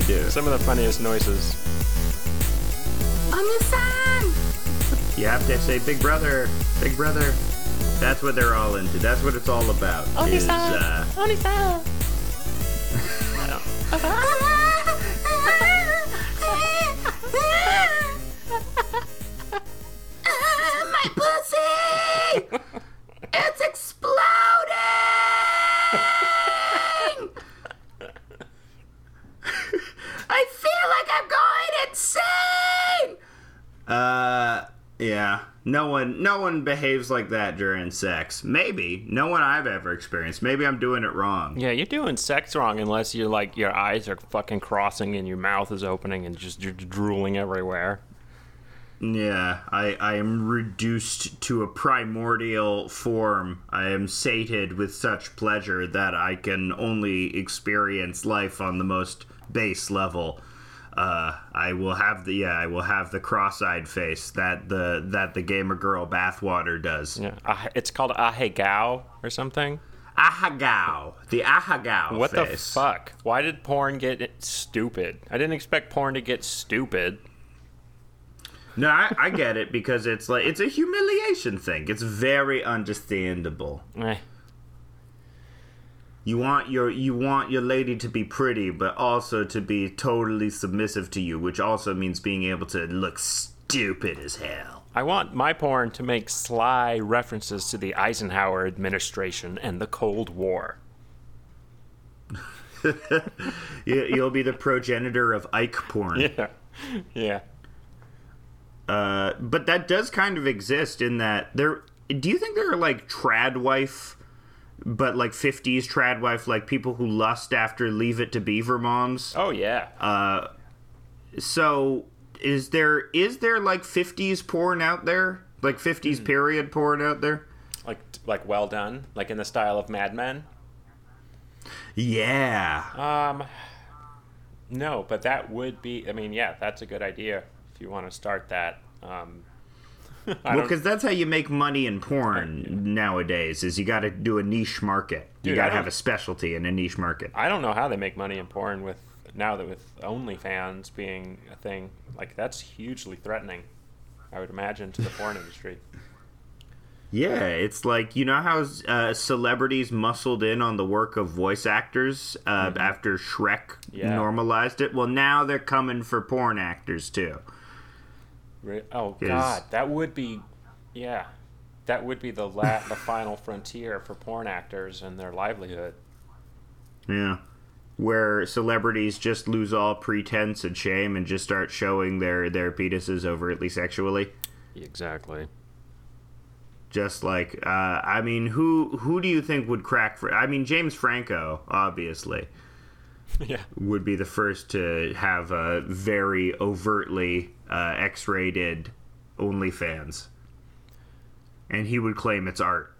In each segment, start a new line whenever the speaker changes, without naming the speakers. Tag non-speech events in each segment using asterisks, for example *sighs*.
to do.
Some of the funniest noises.
You have to say, "Big brother, big brother." That's what they're all into. That's what it's all about. Is, uh,
My *laughs* *laughs*
one, no one behaves like that during sex. Maybe no one I've ever experienced. Maybe I'm doing it wrong.
Yeah, you're doing sex wrong unless you're like your eyes are fucking crossing and your mouth is opening and just you're drooling everywhere.
Yeah, I, I am reduced to a primordial form. I am sated with such pleasure that I can only experience life on the most base level. Uh, I will have the yeah, I will have the cross-eyed face that the that the gamer girl bathwater does.
Yeah, ah, it's called ahegao or something.
Ahagao, the ahagao
What the fuck? Why did porn get stupid? I didn't expect porn to get stupid.
No, I, I get it because it's like it's a humiliation thing. It's very understandable. *laughs*
Eh.
You want your you want your lady to be pretty, but also to be totally submissive to you, which also means being able to look stupid as hell.
I want my porn to make sly references to the Eisenhower administration and the Cold War. *laughs*
You, you'll be the progenitor of Ike porn.
Yeah. Yeah.
Uh, but that does kind of exist in that there. Do you think there are like trad wife, but like '50s trad wife, like people who lust after Leave It to Beaver moms?
Oh yeah.
Uh, So is there is there like 50s porn out there? Like 50s period porn out there?
like like well done, like in the style of Mad Men.
Yeah.
Um, no, but that would be. I mean, yeah, that's a good idea if you want to start that. Um,
Well, because that's how you make money in porn nowadays. Is you got to do a niche market. You
Dude,
got
I
to have a specialty in a niche market.
I don't know how they make money in porn with now that with OnlyFans being a thing. Like that's hugely threatening. I would imagine to the porn industry.
Yeah, it's like you know how uh, celebrities muscled in on the work of voice actors uh, after Shrek
Mm-hmm. Yeah.
normalized it. Well, now they're coming for porn actors too.
Re- Oh God, that would be, yeah, that would be the la- the final frontier for porn actors and their livelihood.
Yeah. Where celebrities just lose all pretense and shame and just start showing their, their penises overtly sexually.
Exactly.
Just like, uh, I mean, who who do you think would crack for? I mean, James Franco, obviously, *laughs*
yeah.
would be the first to have a very overtly uh, X-rated OnlyFans, and he would claim it's art.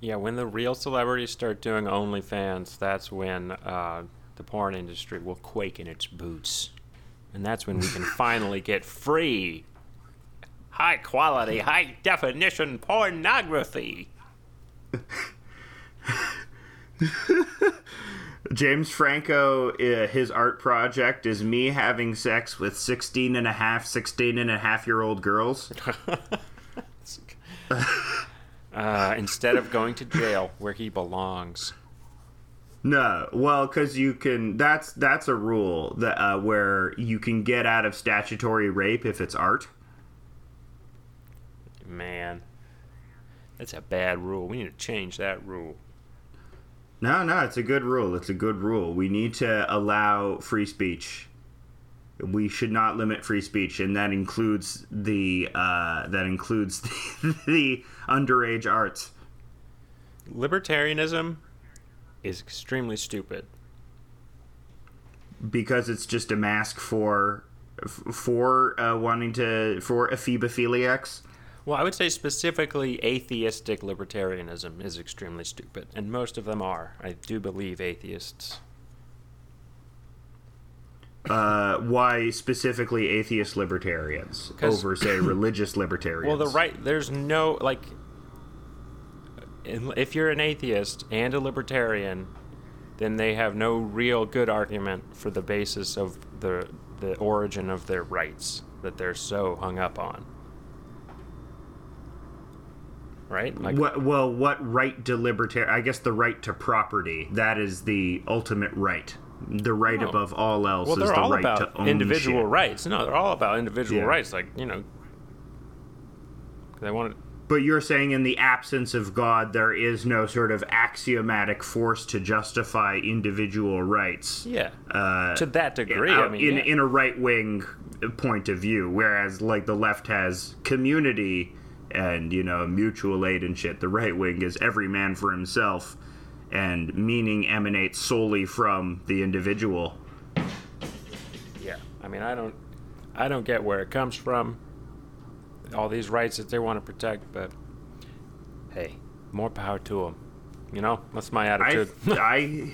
Yeah, when the real celebrities start doing OnlyFans, that's when uh, the porn industry will quake in its boots. And that's when we can *laughs* finally get free, high quality, high definition pornography. *laughs*
James Franco, uh, his art project is me having sex with 16 and a half, 16 and a half year old girls. *laughs*
Uh, instead of going to jail where he belongs.
No, well, because you can. That's that's a rule that uh, where you can get out of statutory rape if it's art.
Man, that's a bad rule. We need to change that rule.
No, no, it's a good rule. It's a good rule. We need to allow free speech. We should not limit free speech, and that includes the uh, that includes *laughs* the, the underage arts.
Libertarianism is extremely stupid.
because it's just a mask for for uh, wanting to for ephebophiliacs.
Well, I would say specifically atheistic libertarianism is extremely stupid, and most of them are. I do believe atheists.
Uh, why specifically atheist libertarians over say *coughs* religious libertarians?
Well, the right there's no like if you're an atheist and a libertarian, then they have no real good argument for the basis of the the origin of their rights that they're so hung up on. Right? Like
What, well, what right to libertarian? I guess the right to property. That is the ultimate right. The right
Oh.
above all else
well,
is the right
about
to own
individual
shit.
rights. No, they're all about individual
Yeah.
rights. Like you know, they want to.
But you're saying in the absence of God, there is no sort of axiomatic force to justify individual rights.
Yeah.
Uh,
to that degree,
out
I mean,
in
yeah.
in a right wing point of view, whereas like the left has community and you know mutual aid and shit. The right wing is every man for himself, and meaning emanates solely from the individual.
Yeah, I mean, I don't, I don't get where it comes from. All these rights that they want to protect, but hey, more power to them. You know, that's my
I,
attitude.
I,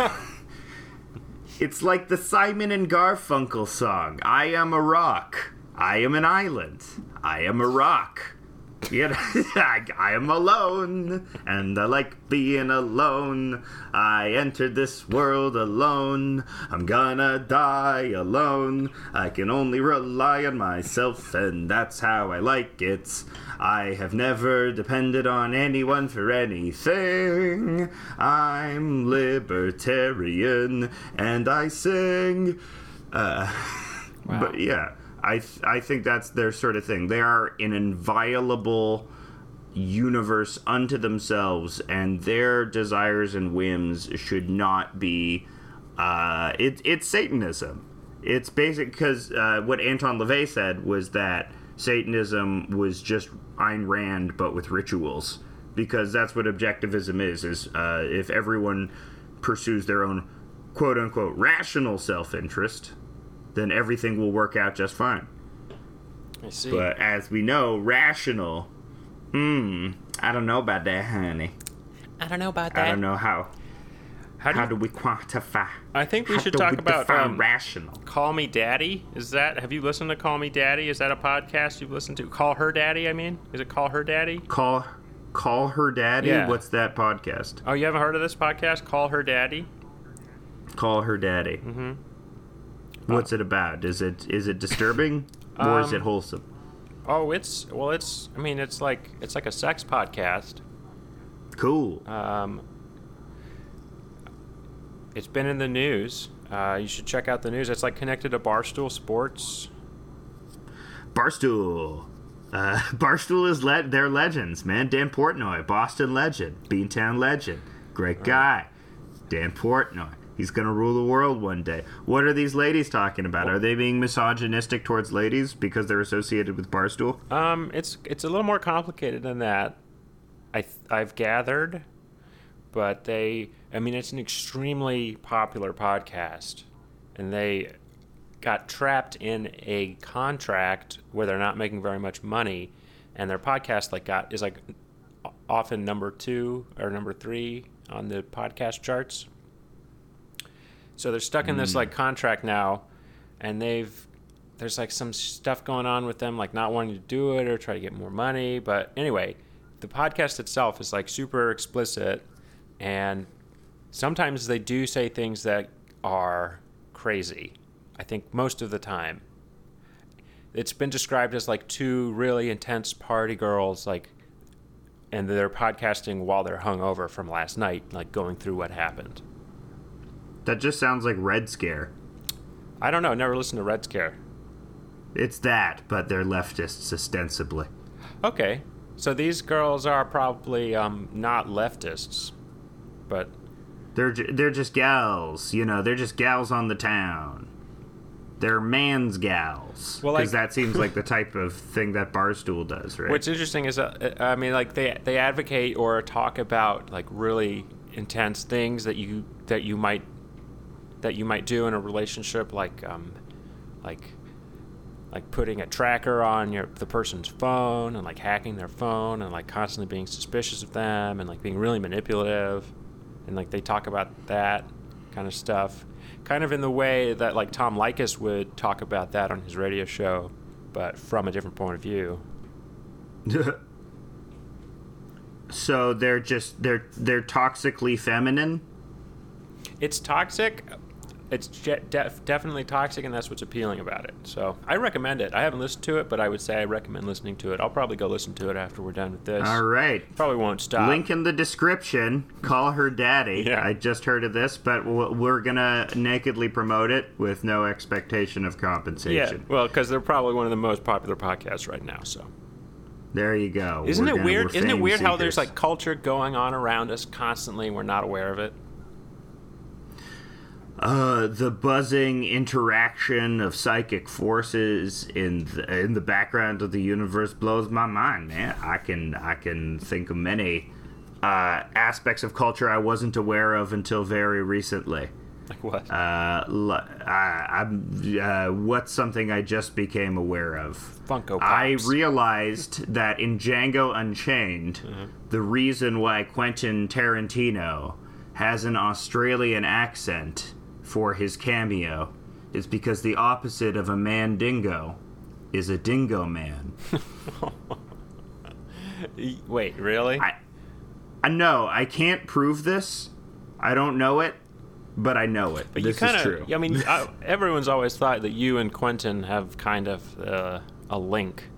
*laughs* it's like the Simon and Garfunkel song. I am a rock. I am an island. I am a rock. You know, *laughs* I, I am alone, and I like being alone. I entered this world alone. I'm gonna die alone. I can only rely on myself, and that's how I like it. I have never depended on anyone for anything. I'm libertarian, and I sing. Uh, *laughs* But yeah, I th- I think that's their sort of thing. They are an inviolable universe unto themselves, and their desires and whims should not be. Uh, it, it's Satanism. It's basic because uh, what Anton LaVey said was that Satanism was just Ayn Rand, but with rituals, because that's what objectivism is. Is uh, if everyone pursues their own quote unquote rational self interest, then everything will work out just fine.
I see.
But as we know, rational, hmm, I don't know about that, honey.
I don't know about that.
I don't know how.
How do,
How do we quantify?
I think we
how
should talk
we
about um,
rational.
Call Me Daddy. Is that? Have you listened to Call Me Daddy? Is that a podcast you've listened to? Call Her Daddy. I mean, is it Call Her Daddy?
Call, call her daddy.
Yeah.
What's that podcast?
Oh, you haven't heard of this podcast? Call Her Daddy.
Call her daddy. Mm-hmm. What's it about? Is it is it disturbing or is
Um,
it wholesome?
Oh, it's well, it's. I mean, it's like it's like a sex podcast.
Cool.
Um, it's been in the news. Uh, you should check out the news. It's like connected to Barstool Sports.
Barstool. Uh, *laughs* Barstool is le- they're legends, man. Dan Portnoy, Boston legend, Beantown legend, great guy. Dan Portnoy. He's gonna rule the world one day. What are these ladies talking about? Are they being misogynistic towards ladies because they're associated with Barstool?
Um, it's it's a little more complicated than that. I I've gathered, but they. I mean, it's an extremely popular podcast, and they got trapped in a contract where they're not making very much money, and their podcast like got is like often number two or number three on the podcast charts. So they're stuck in this hmm. like contract now, and they've there's like some stuff going on with them, like not wanting to do it or try to get more money. But anyway, the podcast itself is like super explicit, and sometimes they do say things that are crazy. I think most of the time. It's been described as like two really intense party girls, like, and they're podcasting while they're hungover from last night, like going through what happened.
That just sounds like Red Scare.
I don't know. Never listened to Red Scare.
It's that, but they're leftists ostensibly.
Okay, so these girls are probably um, not leftists, but
They're ju- they're just gals, you know. They're just gals on the town. They're man's gals.
Well,
because
like-
that seems like the type of thing that Barstool does, right?
what's interesting is that uh, I mean, like they they advocate or talk about like really intense things that you that you might that you might do in a relationship, like um, like like putting a tracker on your the person's phone and like hacking their phone and like constantly being suspicious of them and like being really manipulative and like they talk about that kind of stuff kind of in the way that like Tom Leykis would talk about that on his radio show but from a different point of view *laughs*
so they're just they're they're toxically feminine.
it's toxic. It's definitely toxic, and that's what's appealing about it. So I recommend it. I haven't listened to it, but I would say I recommend listening to it. I'll probably go listen to it after we're done with this.
All right.
Probably won't stop.
Link in the description. Call her daddy.
Yeah.
I just heard of this, but we're gonna nakedly promote it with no expectation of compensation.
Yeah, well, because they're probably one of the most popular podcasts right now. So
There you go.
isn't
We're
it
gonna-
weird? Isn't it weird how there's like culture going on around us constantly, and we're not aware of it?
Uh, the buzzing interaction of psychic forces in the, in the background of the universe blows my mind, man. I can I can think of many uh, aspects of culture I wasn't aware of until very recently.
Like what?
Uh, I, I'm uh, what's something I just became aware of.
Funko Pops.
I realized *laughs* that in Django Unchained, the reason why Quentin Tarantino has an Australian accent for his cameo is because the opposite of a man dingo is a dingo man. *laughs*
Wait, really?
I, I know I can't prove this. I don't know it, but I know it.
But
this
you kind
is true.
I mean, I, everyone's always thought that you and Quentin have kind of uh, a link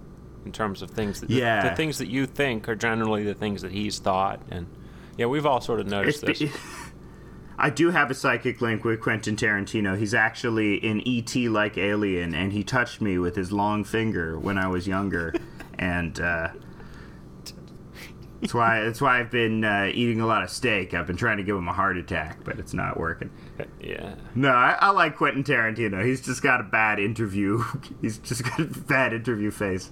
in terms of things that
Yeah.
the, things that you think are generally the things that he's thought, and yeah, we've all sort of noticed
It's
this. *laughs*
I do have a psychic link with Quentin Tarantino. He's actually an ET like alien, and he touched me with his long finger when I was younger, *laughs* and uh, that's why that's why I've been uh, eating a lot of steak. I've been trying to give him a heart attack, but it's not working.
yeah,
No, I, I like Quentin Tarantino. He's just got a bad interview. *laughs* He's just got a bad interview face,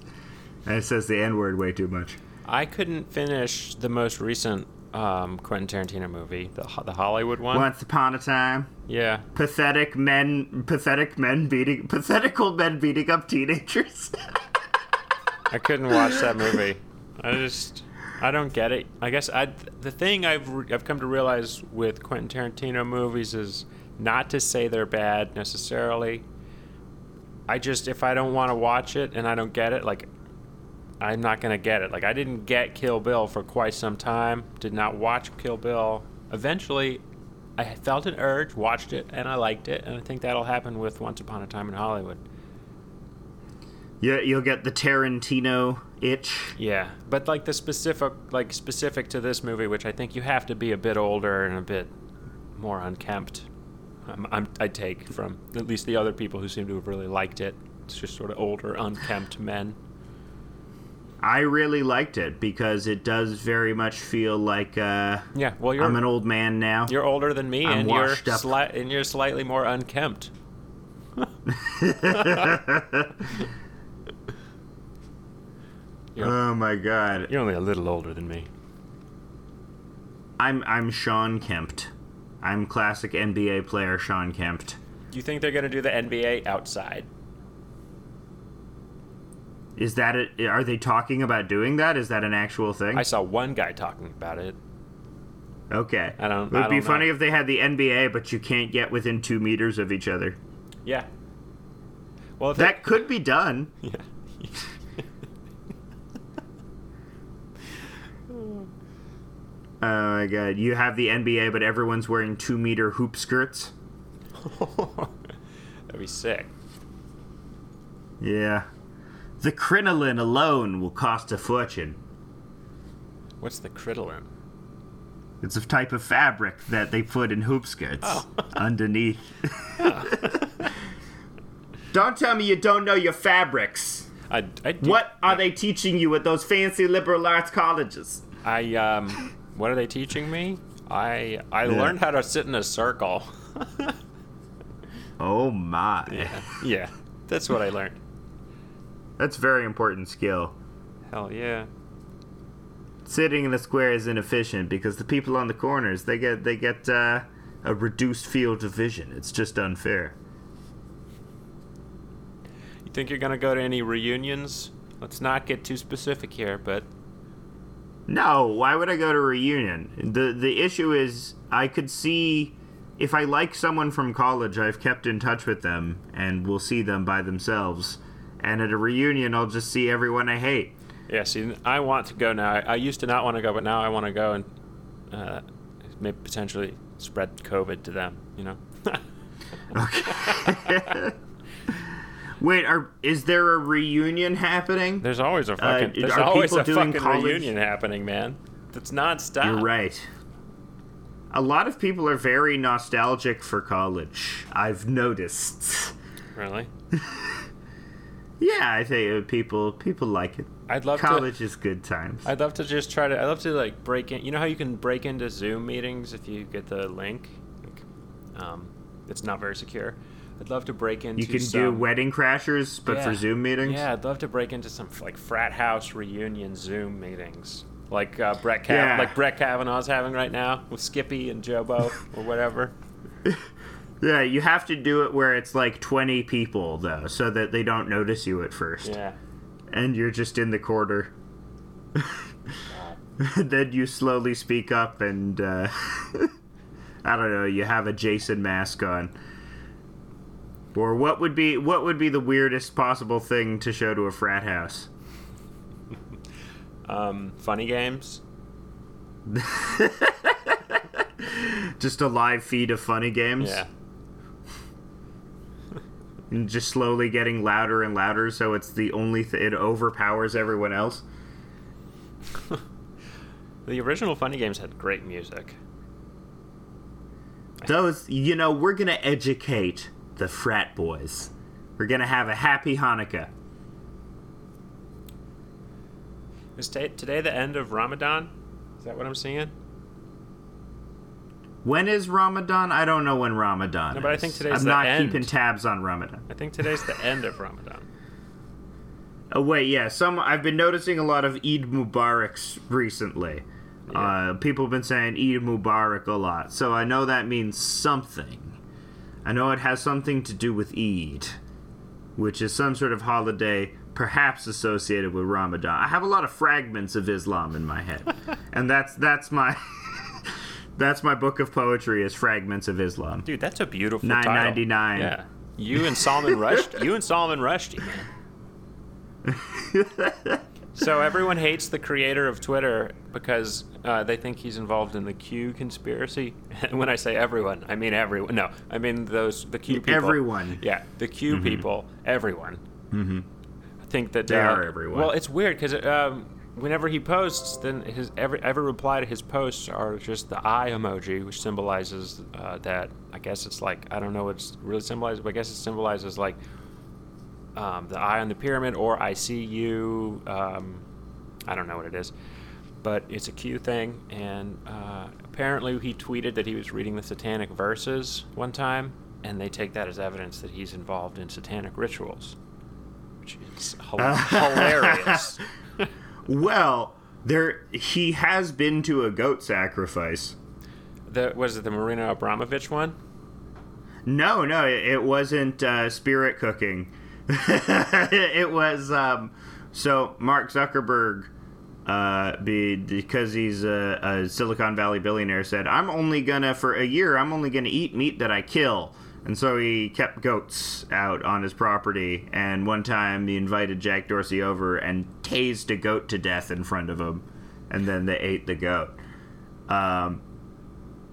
and it says the N word way too much.
I couldn't finish the most recent um, Quentin Tarantino movie, the the Hollywood one.
Once upon a time.
Yeah,
pathetic men pathetic men beating pathetical men beating up teenagers
I couldn't watch that *laughs* movie. I just I don't get it. I guess I the thing I've I've come to realize with Quentin Tarantino movies is not to say they're bad necessarily. I just if I don't want to watch it and I don't get it, like I'm not gonna get it. Like I didn't get Kill Bill for quite some time. Did not watch Kill Bill. Eventually, I felt an urge, watched it, and I liked it. And I think that'll happen with Once Upon a Time in Hollywood.
yeah you'll get the tarantino itch
Yeah, but like the specific, like specific to this movie, which I think you have to be a bit older and a bit more unkempt. I'm, I'm, I take from at least the other people who seem to have really liked it. It's just sort of older, unkempt men.
I really liked it because it does very much feel like uh,
Yeah, well, you're
i'm an old man now
you're older than me,
I'm
and you're sli- and you're slightly more unkempt. *laughs*
Oh my god
you're only a little older than me.
i'm i'm sean kempt i'm classic nba player sean kempt
Do you think they're gonna do the NBA outside?
Is that it are they talking about doing that is that an actual thing
I saw one guy talking about it.
okay
I don't-
it would be
know.
funny if they had the nba but you can't get within two meters of each other
Yeah. Well, if
that could be done *laughs*
yeah. *laughs*
Oh my god, you have the NBA, but everyone's wearing two meter hoop skirts? *laughs*
That'd be sick.
Yeah. The crinoline alone will cost a fortune.
What's the crinoline?
It's a type of fabric that they put in hoop skirts
Oh. *laughs*
underneath. *laughs* don't tell me you don't know your fabrics.
I, I do,
What are they teaching you at those fancy liberal arts colleges?
I um. What are they teaching me? I I
Yeah.
learned how to sit in a circle. *laughs*
Oh my.
yeah. Yeah. That's what I learned.
That's a very important skill.
Hell yeah.
Sitting in a square is inefficient because the people on the corners they get they get uh, a reduced field of vision. It's just unfair.
You think you're gonna go to any reunions? Let's not get too specific here, but
No, why would I go to a reunion? The the issue is I could see if I like someone from college, I've kept in touch with them and will see them by themselves. And at a reunion, I'll just see everyone I hate.
yeah. See, I want to go now. I, I used to not want to go, but now I want to go and uh, maybe potentially spread COVID to them. You know. *laughs* Okay.
Wait, are is there a reunion happening?
There's always a fucking.
Uh, are
always
people
a
doing
fucking
college-
reunion happening, man. That's nonstop.
You're right. A lot of people are very nostalgic for college. I've noticed.
Really? *laughs*
Yeah, I think uh, people people like it.
I'd love to.
College is good times.
I'd love to just try to. I'd love to like break in. You know how you can break into Zoom meetings if you get the link. Like, um, it's not very secure. I'd love to break into.
you can
some,
do wedding crashers, but for Zoom meetings.
Yeah, I'd love to break into some like frat house reunion Zoom meetings, like uh, Brett Kav-
Yeah.
like Brett Kavanaugh's having right now with Skippy and Jobo or whatever. *laughs*
Yeah, you have to do it where it's like 20 people though, so that they don't notice you at first.
Yeah.
And you're just in the corner. *laughs* then you slowly speak up and uh, *laughs* I don't know, you have a Jason mask on. Or what would be what would be the weirdest possible thing to show to a frat house? *laughs*
Um, funny games.
Just a live feed of funny games?
Yeah.
And just slowly getting louder and louder so it's the only th- it overpowers everyone else. *laughs*
The original funny games had great music.
Those, you know, we're gonna educate the frat boys. We're gonna have a happy Hanukkah.
Is ta- today the end of Ramadan? Is that what I'm seeing?
When is Ramadan? I don't know when Ramadan
No, but I think today's.
I'm not
end.
keeping tabs on Ramadan.
I think today's the end of Ramadan.
Oh wait, yeah. Some I've been noticing a lot of Eid Mubaraks recently.
Yeah.
Uh, people have been saying Eid Mubarak a lot, so I know that means something. I know it has something to do with Eid, which is some sort of holiday, perhaps associated with Ramadan. I have a lot of fragments of Islam in my head, *laughs* and that's that's my *laughs* that's my book of poetry is fragments of Islam.
Dude, that's a beautiful
Nine
title.
ninety nine.
Yeah. You and Salman Rushdie. You and Salman Rushdie, man. so everyone hates the creator of Twitter because uh, they think he's involved in the Q conspiracy. And *laughs* when I say everyone, I mean everyone. No, I mean those the Q people.
Everyone.
Yeah, the Q people. Everyone. Mm-hmm. I think that
They
uh,
are everyone.
Well, it's weird because um, whenever he posts, then his every every reply to his posts are just the eye emoji, which symbolizes uh, that. I guess it's like I don't know what it's really symbolizes, but I guess it symbolizes like um, the eye on the pyramid or I see you. Um, I don't know what it is, but it's a Q thing. And uh, apparently, he tweeted that he was reading the satanic verses one time, and they take that as evidence that he's involved in satanic rituals, which is *laughs* hil- hilarious.
Well, there he has been to a goat sacrifice.
The, was it the Marina Abramovic one?
No, no, it, it wasn't uh, spirit cooking. *laughs* it was um, so Mark Zuckerberg, uh, be, because he's a, a Silicon Valley billionaire, said, "I'm only gonna for a year. I'm only gonna eat meat that I kill." And so he kept goats out on his property. And one time he invited Jack Dorsey over and tased a goat to death in front of him, and then they ate the goat. Um,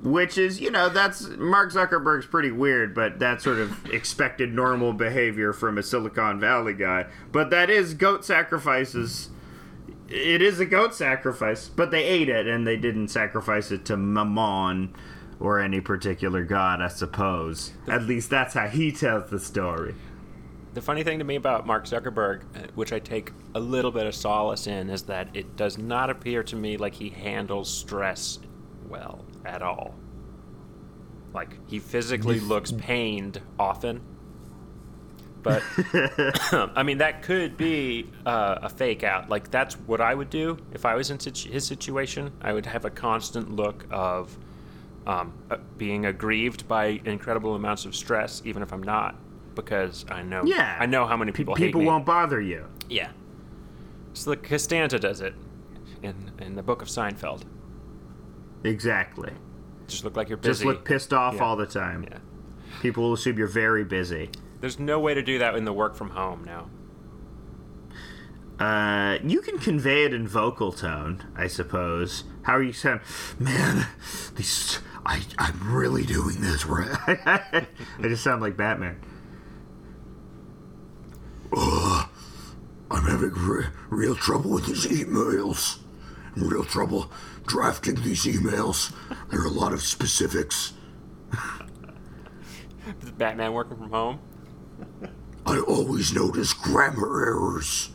which is, you know, that's Mark Zuckerberg's pretty weird, but that's sort of *laughs* expected normal behavior from a Silicon Valley guy. But that is goat sacrifices. It is a goat sacrifice, but they ate it and they didn't sacrifice it to Mammon or any particular god, I suppose. At least that's how he tells the story.
The funny thing to me about Mark Zuckerberg, uh, which I take a little bit of solace in, is that it does not appear to me like he handles stress well at all. Like, he physically looks pained often. But, *laughs* *coughs* I mean, that could be uh, a fake out. Like, that's what I would do if I was in situ- his situation. I would have a constant look of um, uh, being aggrieved by incredible amounts of stress, even if I'm not, because I know
Yeah.
I know how many people hate
People won't bother you.
Yeah. So the Costanza does it in in the book of Seinfeld.
Exactly.
Just look like you're busy.
Just look pissed off
Yeah.
all the time.
yeah.
People will assume you're very busy.
There's no way to do that in the work from home now.
Uh, you can convey it in vocal tone, I suppose. How are you sound? Man, *laughs* these I I'm really doing this right. *laughs* I just sound like Batman.
I'm having re- real trouble with these emails. Real trouble drafting these emails. There are a lot of specifics.
Is Batman working from home?
I always notice grammar errors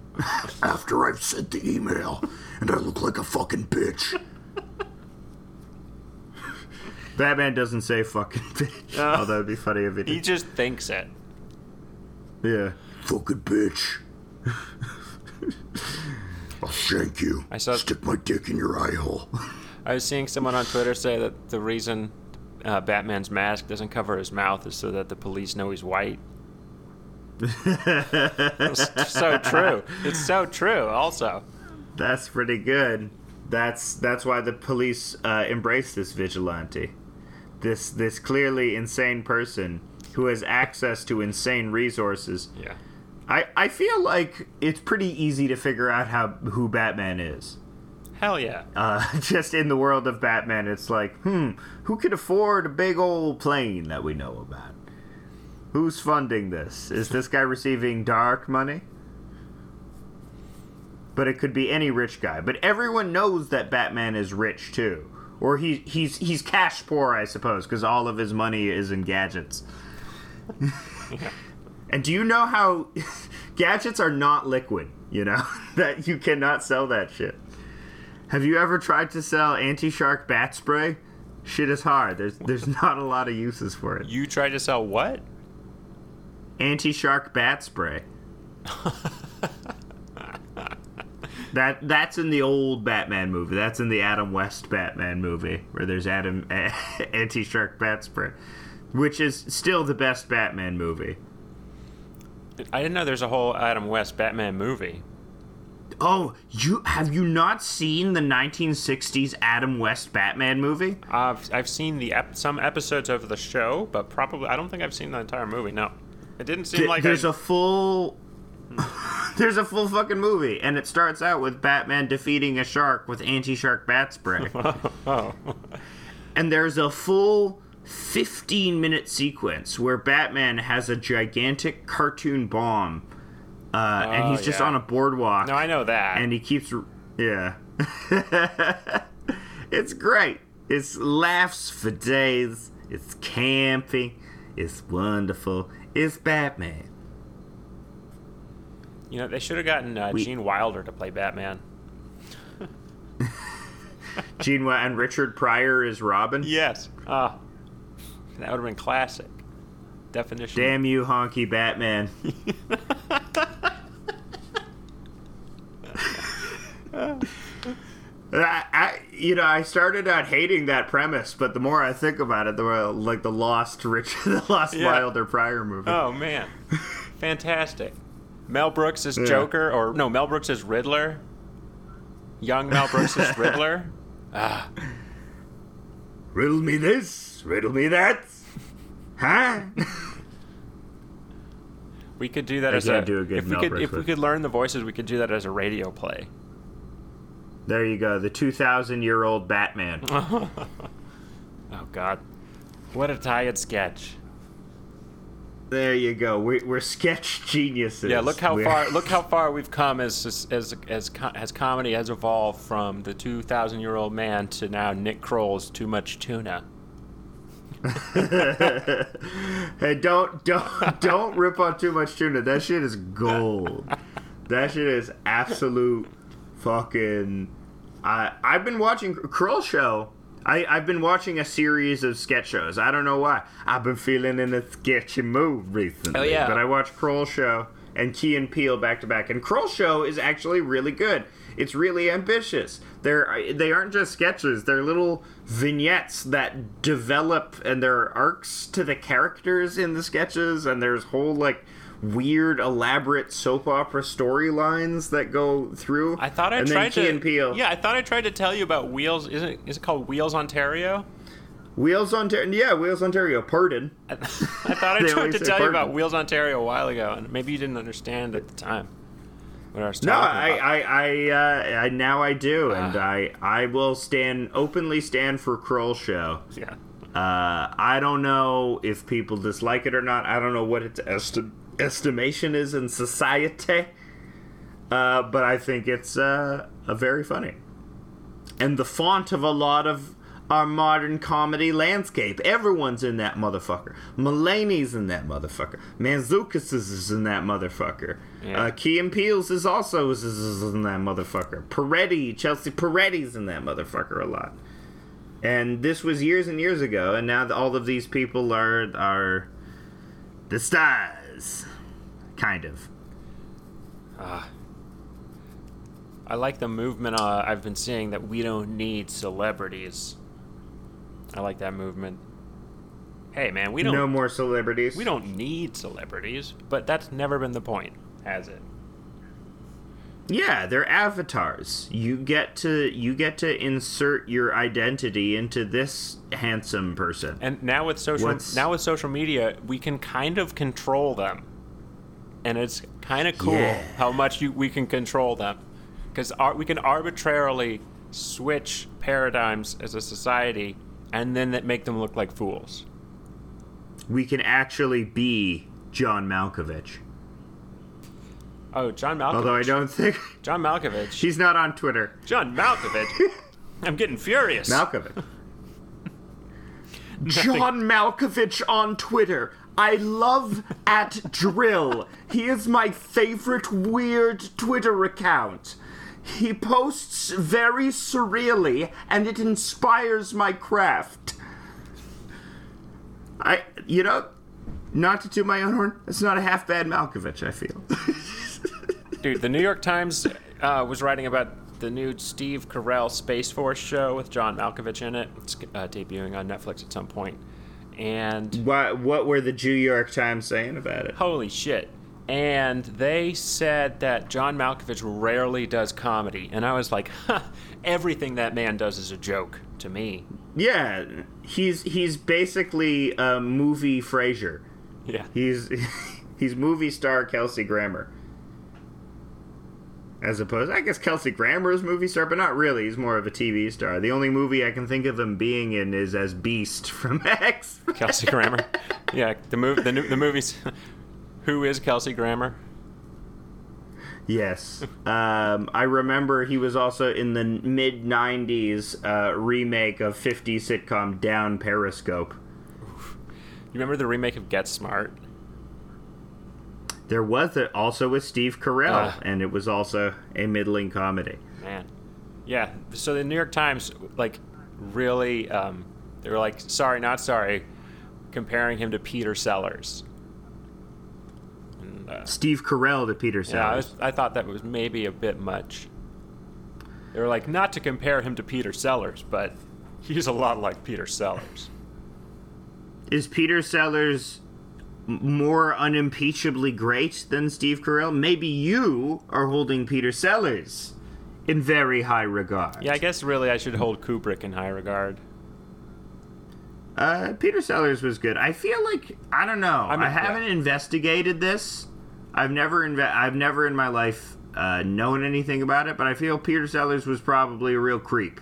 *laughs* after I've sent the email, and I look like a fucking bitch.
Batman doesn't say fucking *laughs* bitch. oh, that would be funny if
He
did.
He just thinks it.
Yeah.
Fucking bitch. I'll shank you.
I saw-
Stick my dick in your eye hole.
I was seeing someone on Twitter say that the reason uh, Batman's mask doesn't cover his mouth is so that the police know he's white. *laughs* it's so true. It's so true. Also,
That's pretty good. That's that's why the police uh, embrace this vigilante. This this clearly insane person who has access to insane resources.
yeah.
I, I feel like it's pretty easy to figure out how who Batman is.
Hell yeah.
Uh, *laughs* just in the world of Batman, it's like, hmm, who could afford a big old plane that we know about? Who's funding this? Is this guy receiving dark money? But it could be any rich guy. But everyone knows that Batman is rich too, or he he's he's cash poor, I suppose, because all of his money is in gadgets. And do you know how *laughs* gadgets are not liquid? You know *laughs* that you cannot sell that shit. Have you ever tried to sell anti-shark bat spray? Shit is hard. There's there's *laughs* not a lot of uses for it.
You tried to sell what?
Anti-shark bat spray. That that's in the old Batman movie. That's in the Adam West Batman movie where there's Adam *laughs* anti-shark bat spray, which is still the best Batman movie.
I didn't know there's a whole Adam West Batman movie.
Oh, you have you not seen the 1960s Adam West Batman movie?
I've I've seen the ep- some episodes of the show, but probably I don't think I've seen the entire movie. No, it didn't seem
Th-
like
there's
I,
a full *laughs* there's a full fucking movie and it starts out with batman defeating a shark with anti-shark bat spray. *laughs*
Oh.
And there's a full 15 minute sequence where batman has a gigantic cartoon bomb uh, and
Oh,
he's just
yeah.
on a boardwalk.
No, I know that.
and he keeps yeah. *laughs* It's great. It's laughs for days. It's campy. It's wonderful. It's batman
you know they should have gotten uh,
We-
Gene Wilder to play Batman. *laughs*
Gene and Richard Pryor is Robin.
Yes. Ah, that would have been classic. Definition.
Damn you, honky Batman. *laughs* I, I, you know, I started out hating that premise, but the more I think about it, the more like the lost Rich, *laughs* the lost
Yeah.
Wilder Pryor movie.
Oh man, fantastic. Mel Brooks as Joker, or no, Mel Brooks is Riddler. Young Mel Brooks is *laughs* Riddler. Ah,
Riddle me this, riddle me that, huh?
we could do that
I
as a.
do a good
if we could,
Brooks
if we could learn the voices, we could do that as a radio play.
there you go, the two thousand year old Batman. *laughs*
Oh God, what a tired sketch.
There you go. We, we're sketch geniuses.
Yeah, look how
We're-
far look how *laughs* far we've come as as as as, as comedy has evolved from the two thousand year old man to now Nick Kroll's too much tuna. *laughs*
Hey, don't don't don't rip on too much tuna. That shit is gold. That shit is absolute fucking. I I've been watching Kroll Show. I I've been watching a series of sketch shows. I don't know why. I've been feeling in a sketchy mood recently.
Oh, yeah.
But I watched Kroll Show and Key and Peele back to back, and Kroll Show is actually really good. It's really ambitious. They're they aren't just sketches. They're little vignettes that develop, and there are arcs to the characters in the sketches, and there's whole like weird, elaborate soap opera storylines that go through.
I thought I
and
tried
then Key
to
and Peele.
Yeah, I thought I tried to tell you about Wheels. Isn't it, is it called Wheels Ontario?
Wheels Ontario. Yeah, Wheels Ontario. Pardon.
I, *laughs* I thought I tried to tell you about Wheels Ontario a while ago, and maybe you didn't understand at the time. what I was
No, I,
about.
I, I, uh, I, now I do, and
Ah.
I, I will stand openly stand for Kroll Show.
yeah.
Uh, I don't know if people dislike it or not. I don't know what its esti- estimation is in society, uh, but I think it's uh, a very funny, and the font of a lot of our modern comedy landscape. Everyone's in that motherfucker. Mulaney's in that motherfucker. Manzukis is in that motherfucker.
Yeah.
Uh, Key and Peele's is also is in that motherfucker. Peretti, Chelsea Peretti's in that motherfucker a lot and this was years and years ago and now all of these people are are the stars kind of
I like the movement uh, I've been seeing that we don't need celebrities. I like that movement. Hey man, we don't
no more celebrities
we don't need celebrities, but that's never been the point, has it?
Yeah they're avatars. You get to you get to insert your identity into this handsome person.
And now with social
What's-
now with social media, we can kind of control them, and it's kind of cool
Yeah.
how much you, we can control them, because we can arbitrarily switch paradigms as a society, and then that make them look like fools.
we can actually be john malkovich
Oh, John Malkovich.
although i don't think
John Malkovich.
he's not on twitter
John Malkovich. *laughs* I'm getting furious.
malkovich *laughs* John Malkovich on Twitter. I love at dril. He is my favorite weird Twitter account. He posts very surreally and it inspires my craft. I you know, not to toot my own horn, it's not a half bad Malkovich, I feel. *laughs*
Dude, the New York Times uh, was writing about the new Steve Carell Space Force show with John Malkovich in it. It's uh, debuting on Netflix at some point. And
what what were the New York Times saying about it?
holy shit. And they said that John Malkovich rarely does comedy. And I was like, huh, everything that man does is a joke to me.
Yeah, he's he's basically a movie Frasier.
Yeah.
He's *laughs* he's movie star Kelsey Grammer. As opposed, I guess Kelsey Grammer is a movie star, but not really. He's more of a TV star. The only movie I can think of him being in is as Beast from *laughs* X.
Kelsey Grammer. yeah, the, mov- the, the movies. *laughs* Who is Kelsey Grammer?
yes, um, I remember he was also in the mid '90s uh, remake of 50 sitcom Down Periscope.
You remember the remake of Get Smart?
There was a, also with Steve Carell,
Ah.
and it was also a middling comedy.
Man. Yeah. So the New York Times, like, really, um, they were like, sorry, not sorry, comparing him to Peter Sellers. And, uh,
Steve Carell to Peter
yeah, I,
Sellers.
was, I thought that was maybe a bit much. They were like, not to compare him to Peter Sellers, but he's a lot like Peter Sellers.
Is Peter Sellers more unimpeachably great than Steve Carell? Maybe you are holding Peter Sellers in very high regard.
Yeah, I guess really I should hold Kubrick in high regard.
Uh, Peter Sellers was good. I feel like I don't know. I,
mean,
haven't
yeah.
investigated this. I've never inve- I've never in my life uh, known anything about it, but I feel Peter Sellers was probably a real creep.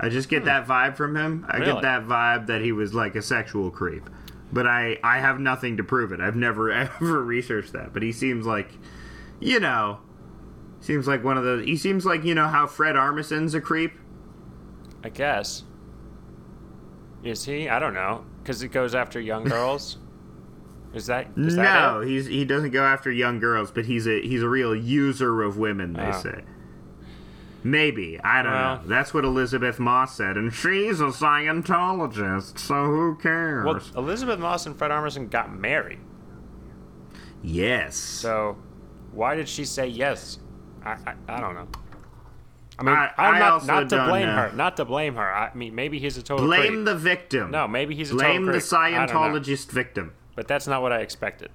I just get that vibe from him. I
Hmm. Really?
get that vibe that he was like a sexual creep. But I I have nothing to prove it. I've never *laughs* ever researched that. But he seems like, you know, seems like one of those. He seems like you know how Fred Armisen's a creep.
I guess. Is he? I don't know. Because it goes after young *laughs* girls? Is that. Is that
no,
it?
he's he doesn't go after young girls, but he's a he's a real user of women. They
Oh.
say. Maybe I don't
Well-
know. That's what Elisabeth Moss said, and she's a Scientologist, so who cares?
Well, Elisabeth Moss and Fred Armisen got married.
yes.
So, why did she say yes? I, I, I don't know. I mean,
I-
am not, not to blame
know.
her. Not to blame her. I mean, maybe he's a total
Blame
creep.
the victim.
No, maybe he's a
Blame
total Blame
the
creep. I don't know.
Scientologist victim.
But that's not what I expected.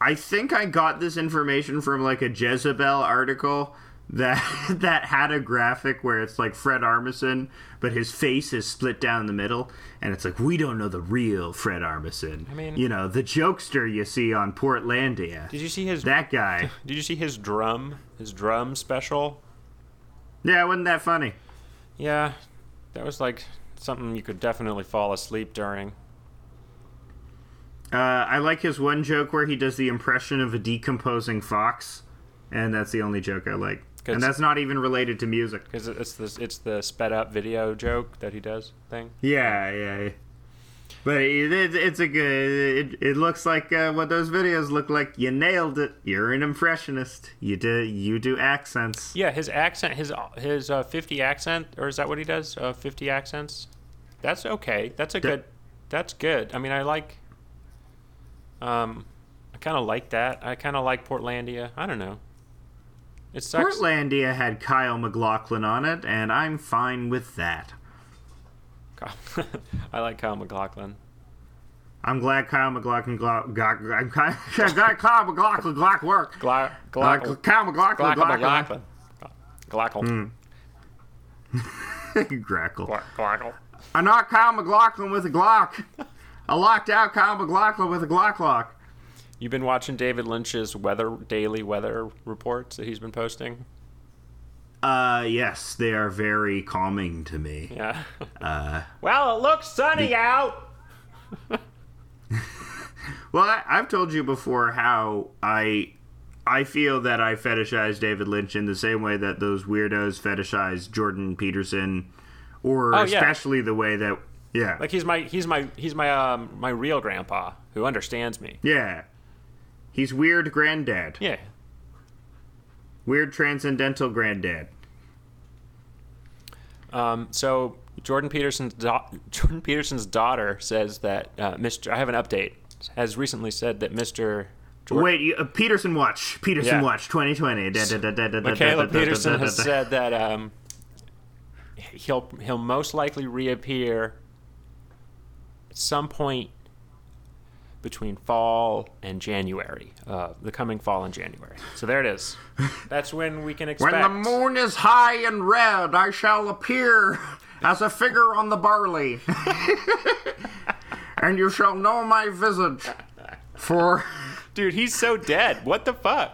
I think I got this information from like a Jezebel article that *laughs* that had a graphic where it's like Fred Armisen, but his face is split down the middle, and it's like we don't know the real Fred Armisen. I
mean-
you know, the jokester you see on Portlandia.
Did you see his?
That guy. *laughs*
Did you see his drum? His drum special?
Yeah, wasn't that funny?
Yeah, that was like something you could definitely fall asleep during.
Uh, I like his one joke where he does the impression of a decomposing fox, and that's the only joke I like. And that's not even related to music.
Because it's this, it's the sped up video joke that he does thing.
Yeah, yeah. yeah. But it, it, it's a good. It, it looks like uh, what those videos look like. You nailed it. You're an impressionist. You do you do accents.
Yeah, his accent, his his uh, fifty accent, or is that what he does? Uh, fifty accents. That's okay. That's a good. That's good. I mean, I like. Um, I kind of like that. I kind of like Portlandia. I don't know. It sucks.
Portlandia had Kyle MacLachlan on it, and I'm fine with that. *laughs*
I like Kyle MacLachlan.
I'm glad Kyle MacLachlan. Got, glad glad *laughs* Kyle MacLachlan Glock work. Uh,
Glockle.
Kyle
MacLachlan
Glock.
Glockle. *laughs*
Grackle.
Gla- Glockle.
I knocked Kyle MacLachlan with a Glock. I locked out Kyle MacLachlan with a Glock lock.
You've been watching David Lynch's weather daily weather reports that he's been posting.
Uh, yes, they are very calming to me.
Yeah. *laughs* well, it looks sunny out. *laughs*
Well, I, I've told you before how I I feel that I fetishize David Lynch in the same way that those weirdos fetishize Jordan Peterson, or
Oh, yeah.
especially the way that yeah,
Like he's my he's my he's my um my real grandpa who understands me.
yeah, he's weird granddad,
Yeah.
weird transcendental granddad.
Um, so Jordan Peterson's da- *laughs* Jordan Peterson's daughter says that uh, Mr. I have an update. Has recently said that Mr. Jordan,
Wait, you, uh, Peterson Watch, Peterson
Yeah.
Watch, 2020. Da, da, da, da, da, da, Mikhaila
Peterson has said that um, he'll he'll most likely reappear at some point between fall and January, uh, the coming fall and January. So there it is. *laughs* That's when we can expect.
When the moon is high and red, I shall appear as a figure on the barley. *laughs* and you shall know my visage. For, *laughs*
Dude, he's so dead. What the fuck?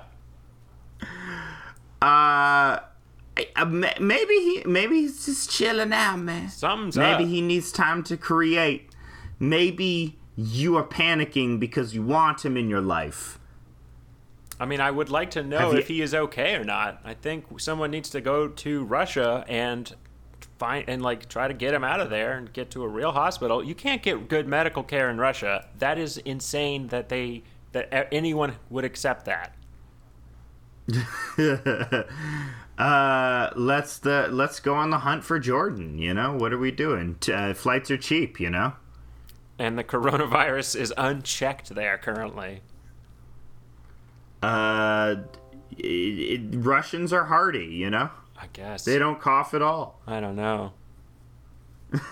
uh, uh, maybe he, maybe he's just chilling out, man.
Something's
Maybe
up.
he needs time to create. Maybe you are panicking because you want him in your life.
I mean, I would like to know
you-
if he is okay or not. I think someone needs to go to Russia and find and like try to get him out of there and get to a real hospital. You can't get good medical care in Russia. That is insane that they that anyone would accept that. *laughs*
Uh, let's the let's go on the hunt for Jordan. You know what are we doing? Uh, flights are cheap. You know.
And the coronavirus is unchecked there currently.
Uh, it, it, Russians are hardy. You know.
I guess.
They don't cough at all.
I don't know. *laughs*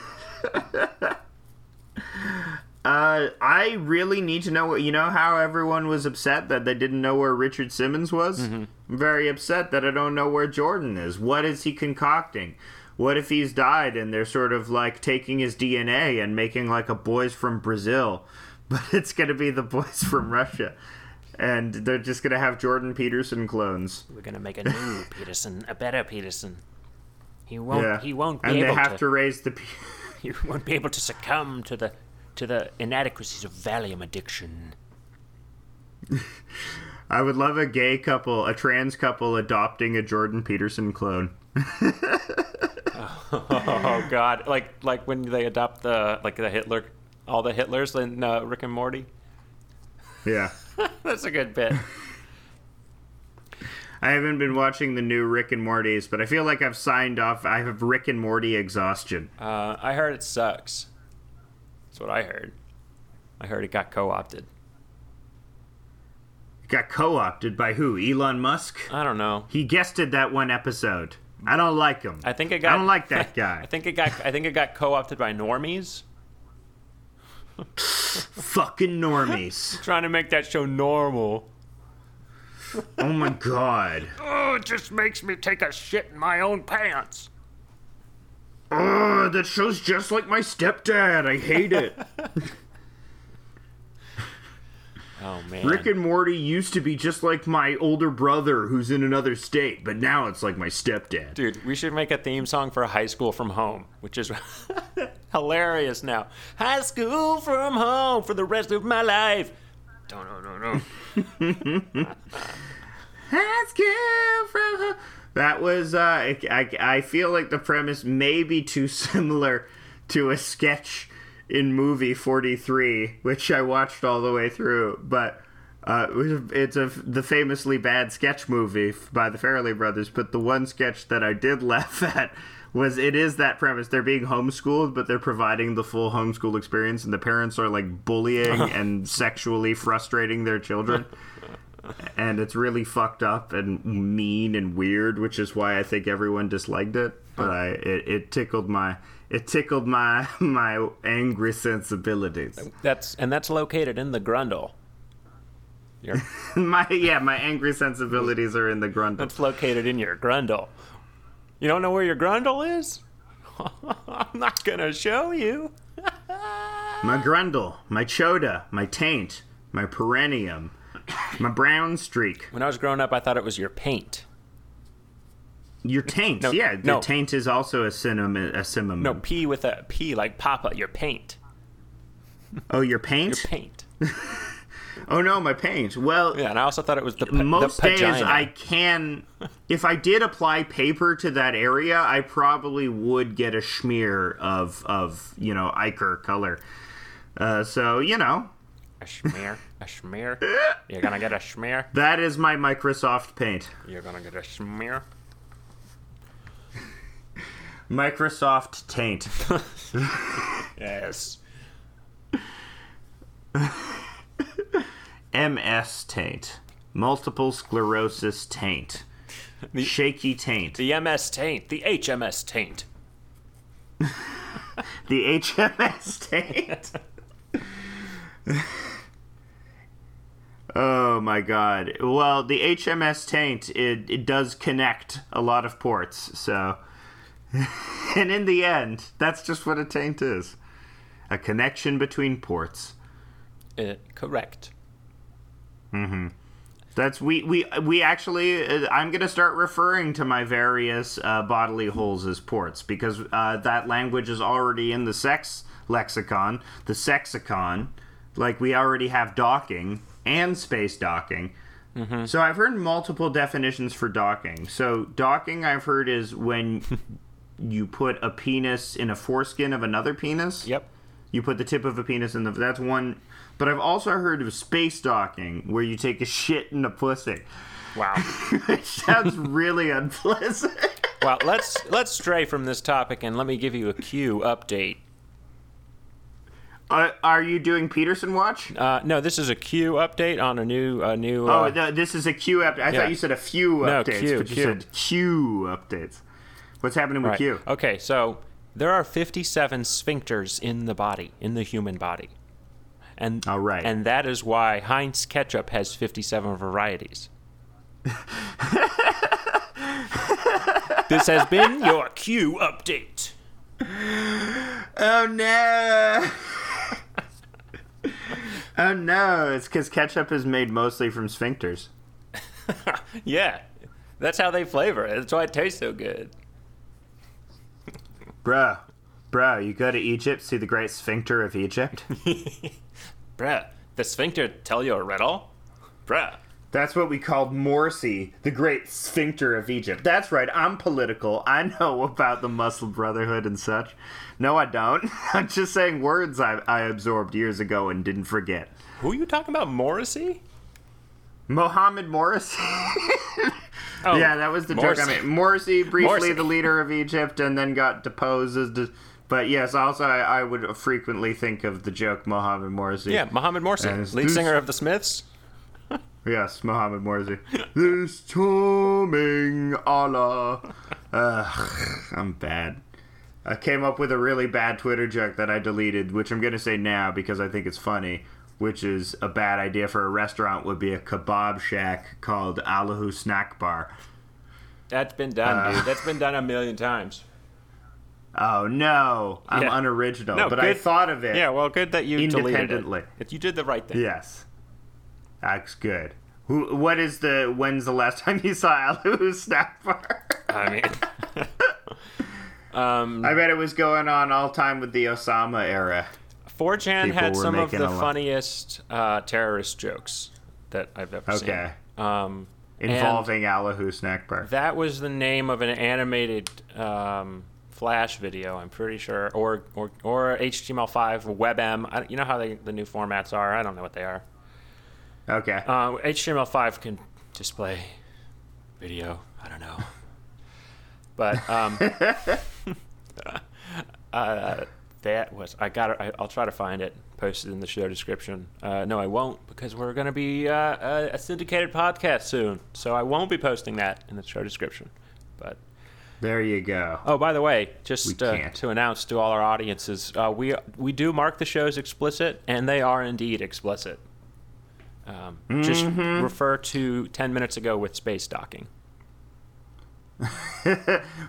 Uh, I really need to know what you know how everyone was upset that they didn't know where Richard Simmons was. I'm very upset that I don't know where Jordan is. What is he concocting? What if he's died and they're sort of like taking his DNA and making like a boys from Brazil, *laughs* but it's gonna be the boys from Russia, and they're just gonna have Jordan Peterson clones.
We're gonna make a new *laughs* Peterson, a better Peterson. He won't.
Yeah,
He won't be
and they
able
have
to.
to raise the. pe- *laughs*
You won't be able to succumb to the to the inadequacies of Valium addiction.
I would love a gay couple, a trans couple adopting a Jordan Peterson clone. *laughs*
Oh God! Like like when they adopt the like the Hitler, all the Hitlers in uh, Rick and Morty.
Yeah. *laughs*
That's a good bit.
I haven't been watching the new Rick and Morty's, but I feel like I've signed off. I have Rick and Morty exhaustion.
Uh, I heard it sucks. That's what I heard. I heard it got co-opted.
It got co-opted by who? Elon Musk.
I don't know.
He guested that one episode. I don't like him.
I think it got.
I don't like that *laughs* guy.
I think it got. I think it got co-opted by normies
Fucking normies. *laughs*
trying to make that show normal.
Oh my god.
Oh, it just makes me take a shit in my own pants.
Oh, that show's just like my stepdad. I hate it. *laughs*
Oh man.
Rick and Morty used to be just like my older brother who's in another state, but now it's like my stepdad.
Dude, we should make a theme song for High School from Home, which is *laughs* hilarious now. High School from Home for the rest of my life. No, no, no, no.
Let's go from home. That was, uh, I, I, I feel like the premise may be too *laughs* similar to a sketch in movie 43, which I watched all the way through, but uh, it's a, the famously bad sketch movie by the Farrelly brothers, but the one sketch that I did *laughs* laugh at was it is that premise. They're being homeschooled, but they're providing the full homeschool experience, and the parents are like bullying *laughs* and sexually frustrating their children and it's really fucked up and mean and weird, which is why I think everyone disliked it. But I, it, it tickled my, it tickled my *laughs* my angry sensibilities.
That's and that's located in the Grundle. *laughs*
My yeah, my angry sensibilities are in the grundle.
that's located in your Grundle. You don't know where your Grundle is? *laughs* I'm not gonna show you.
My grundle, my choda, my taint, my perennium, my brown streak.
When I was growing up, I thought it was your paint.
Your taint,
No,
yeah,
no.
the taint is also a synonym. A synonym.
No, P with a P like Papa. Your paint.
Oh, your paint.
Your paint. *laughs*
Oh no, my paint. Well,
Yeah, and I also thought it was the pa-
most
the
days
pagina.
I can if I did apply paper to that area, I probably would get a smear of of, you know, ichor color. Uh, so, you know,
A smear, A smear. *laughs* You're gonna get a smear.
that is my Microsoft Paint.
You're gonna get a schmear.
Microsoft Taint. *laughs*
Yes. *laughs*
MS Taint. Multiple sclerosis taint.
The-
Shaky taint.
The MS taint. The HMS taint. *laughs*
The HMS taint. oh my god. Well, the HMS taint it, it does connect a lot of ports, so *laughs* and in the end, that's just what a taint is. A connection between ports.
Uh, correct. Mm hmm.
That's we we we actually. Uh, I'm gonna start referring to my various uh, bodily holes as ports because uh, that language is already in the sex lexicon, the sexicon. Like we already have docking and space docking. So I've heard multiple definitions for docking. So docking, I've heard is when you put a penis in a foreskin of another penis.
Yep.
You put the tip of a penis in the. That's one. But I've also heard of space docking, where you take a shit in a pussy.
Wow. *laughs*
Which sounds really unpleasant.
well, let's let's stray from this topic and let me give you a Q update.
Uh, are you doing Peterson Watch?
Uh, no, this is a Q update on a new a new.
Oh,
Uh,
no, this is a Q update. I
yeah.
thought you said a few
No,
updates,
Q,
but you
Q.
said Q updates. What's happening with
right.
Q?
Okay, so there are 57 sphincters in the body, in the human body. And
All right.
and that is why Heinz ketchup has 57 varieties. *laughs* this has been your Q update.
Oh no! oh no! It's because ketchup is made mostly from sphincters. *laughs*
Yeah. That's how they flavor it. That's why it tastes so good.
Bruh, bruh, you go to Egypt, see the great sphincter of Egypt? *laughs*
Bruh, the sphincter tell you a riddle? Bruh.
That's what we called Morsi, the great sphincter of Egypt. That's right, I'm political. I know about the Muslim Brotherhood and such. No, I don't. *laughs* I'm just saying words I, I absorbed years ago and didn't forget.
Who are you talking about? Morrissey?
Mohammed Morsi. *laughs*
Oh,
yeah, that was the
Morsi.
joke. I mean, Morsi, briefly
Morsi.
the leader of Egypt, and then got deposed as. De- but yes, also I, I would frequently think of the joke Mohammed Morsi.
Yeah, Mohammed
And
lead singer of the Smiths. *laughs*
Yes, Muhammad Morsi. this charming Allah. Ugh, I'm bad. I came up with a really bad Twitter joke that I deleted, which I'm going to say now because I think it's funny. Which is a bad idea for a restaurant, would be a kebab shack called Allahu Snack Bar.
That's been done,
Uh.
dude. That's been done a million times.
Oh no, I'm
Yeah.
unoriginal,
No,
but I thought of it.
Yeah, well, good that you
Independently.
deleted it. You did the right thing.
Yes, that's good. Who? What is the? When's the last *laughs* time you saw Allahu Snack Bar?
I mean, *laughs* *laughs* um,
I bet it was going on all time with the Osama era.
4chan
People
had some of the funniest uh, terrorist jokes that I've ever
Okay.
seen. Um,
Involving Allahu Snack Bar.
that was the name of an animated um, Flash video, I'm pretty sure, or or, or HTML5 WebM. I, you know how they, the new formats are. I don't know what they are.
Okay.
Uh, HTML5 can display video. I don't know. But um, *laughs* *laughs* uh, that was I got. I, I'll try to find it. Posted in the show description. Uh, no, I won't because we're going to be uh, a, a syndicated podcast soon, so I won't be posting that in the show description. But
there you go.
oh, by the way, just uh, to announce to all our audiences, uh, we we do mark the shows explicit, and they are indeed explicit. Um, Just
Mm-hmm.
refer to ten minutes ago with space docking. *laughs*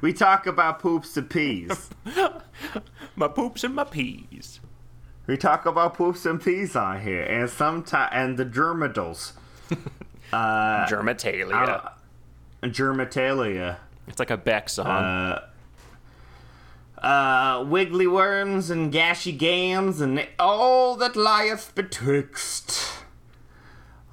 We talk about poops to peas. *laughs*
My poops and my peas.
we talk about poops and peas on here, and sometimes and the germadals, *laughs* uh,
Germatalia.
germatalia,
it's like a Beck song.
uh, wiggly worms and gashy gams, and all that lieth betwixt.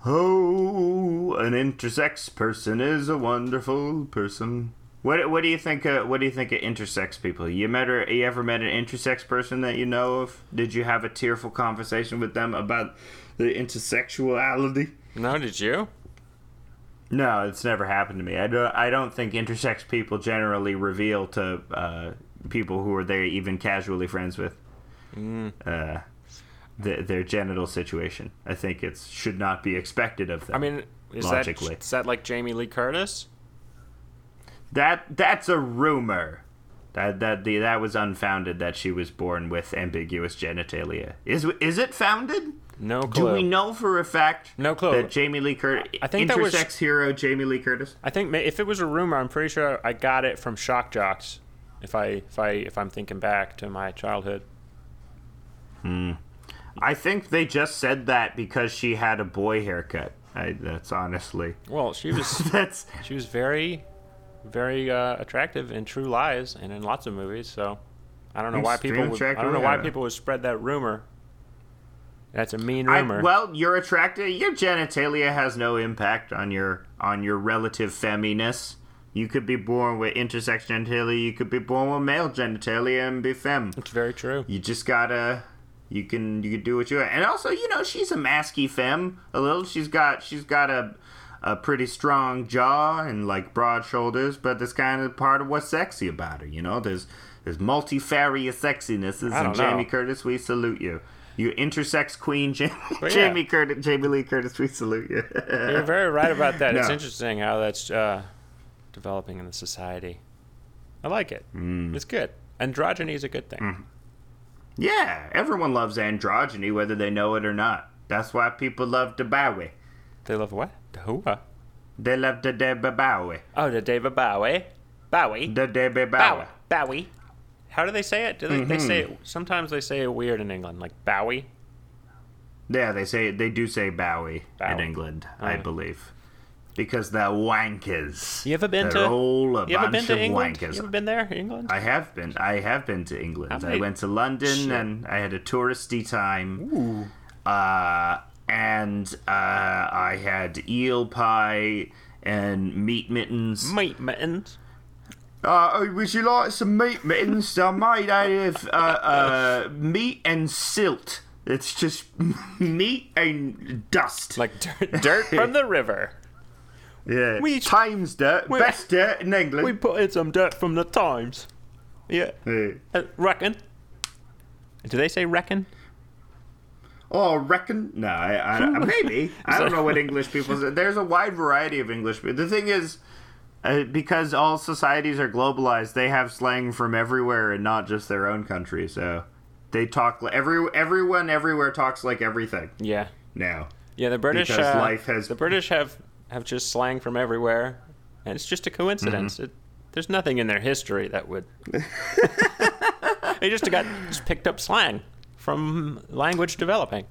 Oh, an intersex person is a wonderful person. What What do you think? Of, what do you think of intersex people? You met or you ever met an intersex person that you know of? Did you have a tearful conversation with them about the intersexuality?
no, did you?
No, it's never happened to me. I don't. I don't think intersex people generally reveal to uh, people who are they even casually friends with uh, the, their genital situation. I think it should not be expected of them.
I mean, is
Logically.
that is that like Jamie Lee Curtis?
That that's a rumor. That that the that was unfounded. That she was born with ambiguous genitalia. Is is it founded?
No clue.
Do we know for a fact?
No clue.
That Jamie Lee Curtis,
I think that was-
intersex hero Jamie Lee Curtis.
I think if it was a rumor, I'm pretty sure I got it from Shock Jocks. If I if I if I'm thinking back to my childhood. Hmm.
I think they just said that because she had a boy haircut. I, that's honestly
Well, she was *laughs*
that's
she was very very uh, attractive in True Lies and in lots of movies. So I don't know why people would, I don't know why people would spread that rumor. That's a mean
I,
rumor.
well, you're attracted. Your genitalia has no impact on your on your relative feminess. You could be born with intersex genitalia. You could be born with male genitalia and be femme.
it's very true.
You just gotta. You can you can do what you want. And also, you know, she's a masky femme a little. She's got she's got a a pretty strong jaw and like broad shoulders, but that's kind of part of what's sexy about her. You know, there's there's multifarious sexinesses. And
don't know.
Jamie Curtis, we salute you. You intersex queen, Jamie, *laughs*
yeah.
Jamie Curtis, Jamie Lee Curtis, we salute you.
You're very right about that. It's *laughs* interesting how that's uh, developing in the society. I like it.
Mm.
It's good. Androgyny is a good thing.
yeah, everyone loves androgyny, whether they know it or not. That's why people love Bowie.
They love what? The whoa.
They love the Debbie Bowie.
Oh, the David Bowie. Bowie.
The Debbie Bowie.
Bowie. Bowie. How do they say it? Do they, they say
Mm-hmm.
it? Sometimes they say it weird in England, like Bowie.
Yeah, they say they do say Bowie, in
Bowie.
England, I
Oh.
believe, because they're wankers.
You ever been
They're
to?
all a
you ever been
bunch
to
of
England?
wankers.
You ever been there, England?
I have been. I have been to England.
How
I went to London
Shit.
and I had a touristy time. Ooh. Uh, and uh, I had eel pie and meat mittens.
Meat mittens.
Uh, would you like some meat mittens? They're made out of uh, uh, meat and silt. It's just *laughs* meat and dust.
Like dirt, dirt from the *laughs* river.
yeah,
we-
Times dirt,
we-
best dirt in England.
We put in some dirt from the Times. Yeah.
Yeah.
Uh, reckon. Do they say reckon?
Oh, reckon? No, I, I, *laughs* maybe. I don't know what English people say. There's a wide variety of English. The thing is, uh, because all societies are globalized, they have slang from everywhere and not just their own country. So They talk every everyone everywhere talks like everything
Yeah.
now.
Yeah, the British.
Because
uh,
life has-
the British have have just slang from everywhere, and it's just a coincidence.
Mm-hmm.
It, there's nothing in their history that would. *laughs* *laughs* they just got just picked up slang from language developing.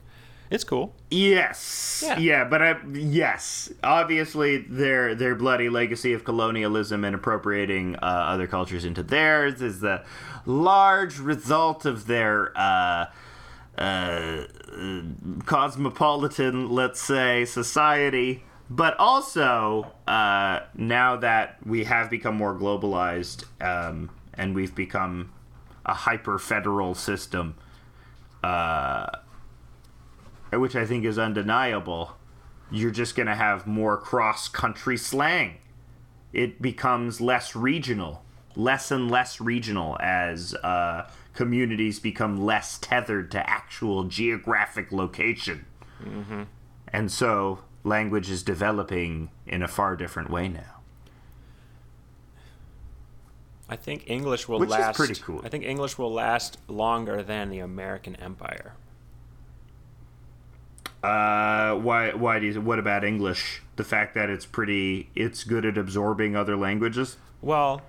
It's cool.
Yes.
Yeah.
Yeah, but I, yes, obviously their their bloody legacy of colonialism and appropriating uh, other cultures into theirs is the large result of their uh, uh, cosmopolitan, let's say, society. But also, uh, now that we have become more globalized um, and we've become a hyper federal system, which I think is undeniable, you're just going to have more cross country slang. It becomes less regional, less and less regional as uh, communities become less tethered to actual geographic location. And so language is developing in a far different way now.
I think English will
Which is
last.
pretty cool.
I think English will last longer than the American Empire.
Uh, why? Why do you? What about English? The fact that it's pretty, it's good at absorbing other languages.
Well,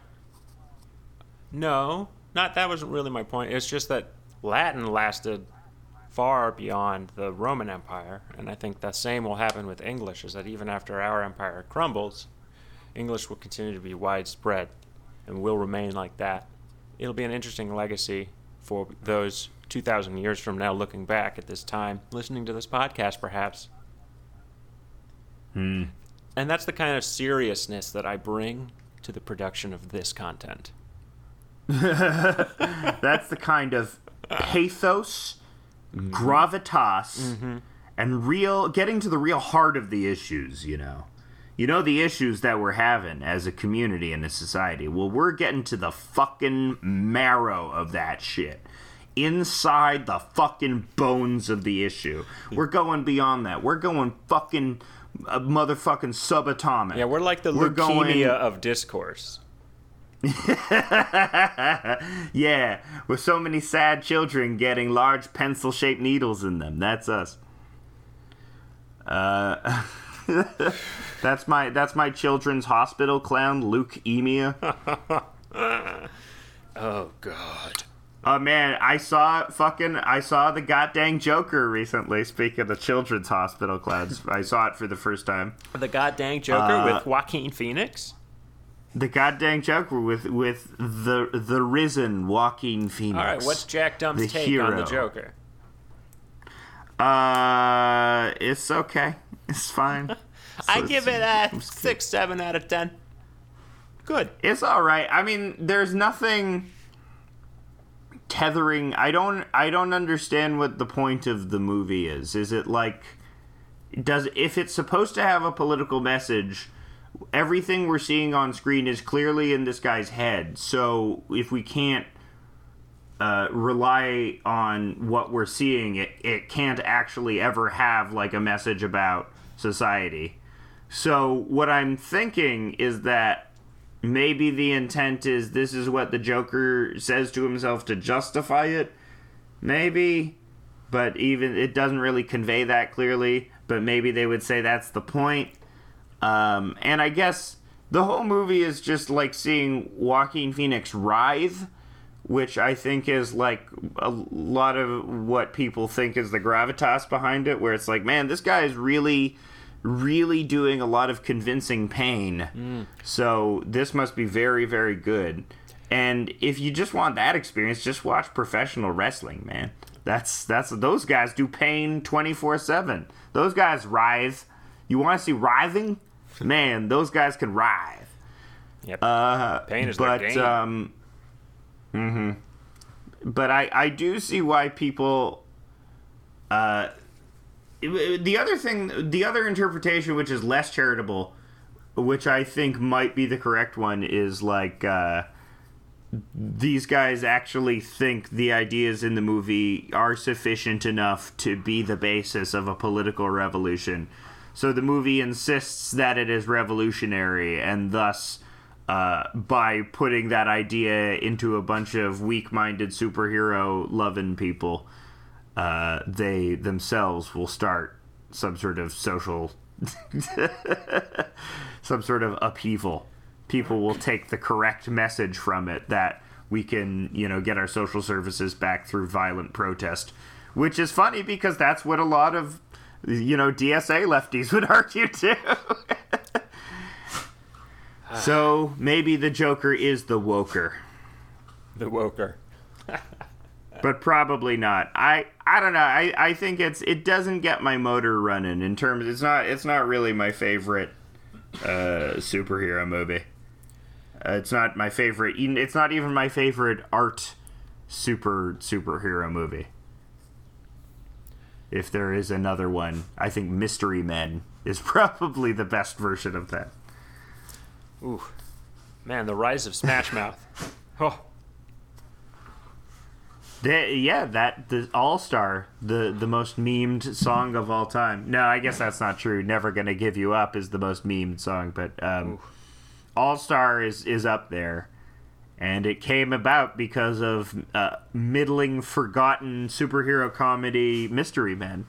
no, not that wasn't really my point. It's just that Latin lasted far beyond the Roman Empire, and I think the same will happen with English. Is that even after our empire crumbles, English will continue to be widespread, and will remain like that. It'll be an interesting legacy for those 2,000 years from now, looking back at this time, listening to this podcast, perhaps. Hmm. And that's the kind of seriousness that I bring to the production of this content. *laughs*
That's the kind of pathos, mm-hmm. gravitas, mm-hmm. and real getting to the real heart of the issues, you know. You know the issues that we're having as a community and a society. Well, we're getting to the fucking marrow of that shit. Inside the fucking bones of the issue. We're going beyond that. We're going fucking uh, motherfucking subatomic.
Yeah, we're like the
We're
leukemia
going-
of discourse. *laughs*
yeah, with so many sad children getting large pencil shaped needles in them. That's us. Uh, *laughs* *laughs* that's my that's my children's hospital clown, leukemia. *laughs*
Oh God.
Oh man, I saw fucking I saw the goddamn Joker recently. Speaking of children's hospital clowns, I saw it for the first time.
The goddamn Joker
Uh,
with Joaquin Phoenix.
The goddamn Joker with with the the risen Joaquin Phoenix.
All right, what's Jack Dump's
the
take on the. Joker?
Uh, it's okay. It's fine. *laughs*
I
So
give it a six, seven out of ten. Good.
It's all right. I mean, there's nothing tethering. I don't. I don't understand what the point of the movie is. Is it like does if it's supposed to have a political message? Everything we're seeing on screen is clearly in this guy's head. So if we can't uh, rely on what we're seeing, it it can't actually ever have like a message about society. So what I'm thinking is that maybe the intent is this is what the Joker says to himself to justify it. Maybe, but even it doesn't really convey that clearly. But maybe they would say that's the point. Um, and I guess the whole movie is just like seeing Joaquin Phoenix writhe, which I think is like a lot of what people think is the gravitas behind it, where it's like, man, this guy is really, really doing a lot of convincing pain. So this must be very, very good. And if you just want that experience, just watch professional wrestling, man. That's that's those guys do pain twenty four seven. Those guys writhe. You want to see writhing? Man, those guys can writhe.
Yep.
Uh,
Pain is
but
their game.
um, hmm But I I do see why people. Uh, the other thing, the other interpretation, which is less charitable, which I think might be the correct one, is like uh, these guys actually think the ideas in the movie are sufficient enough to be the basis of a political revolution. So the movie insists that it is revolutionary, and thus uh, by putting that idea into a bunch of weak-minded superhero loving people, uh, they themselves will start some sort of social, *laughs* some sort of upheaval. People will take the correct message from it that we can, you know, get our social services back through violent protest, which is funny because that's what a lot of, you know, DSA lefties *laughs* would argue too. so maybe the Joker is the woker
The Woker. *laughs*
but probably not. I I don't know. I, I think it's it doesn't get my motor running in terms. It's not it's not really my favorite uh, superhero movie. Uh, it's not my favorite. even- It's not even my favorite art super superhero movie. If there is another one, I think Mystery Men is *laughs* probably the best version of that.
Ooh, man, the rise of Smash Mouth. *laughs* Oh,
The, yeah, that the All Star, the the most memed song of all time. No, I guess that's not true. Never gonna give you up is the most memed song, but um, All Star is is up there, and it came about because of uh, middling, forgotten superhero comedy Mystery Men.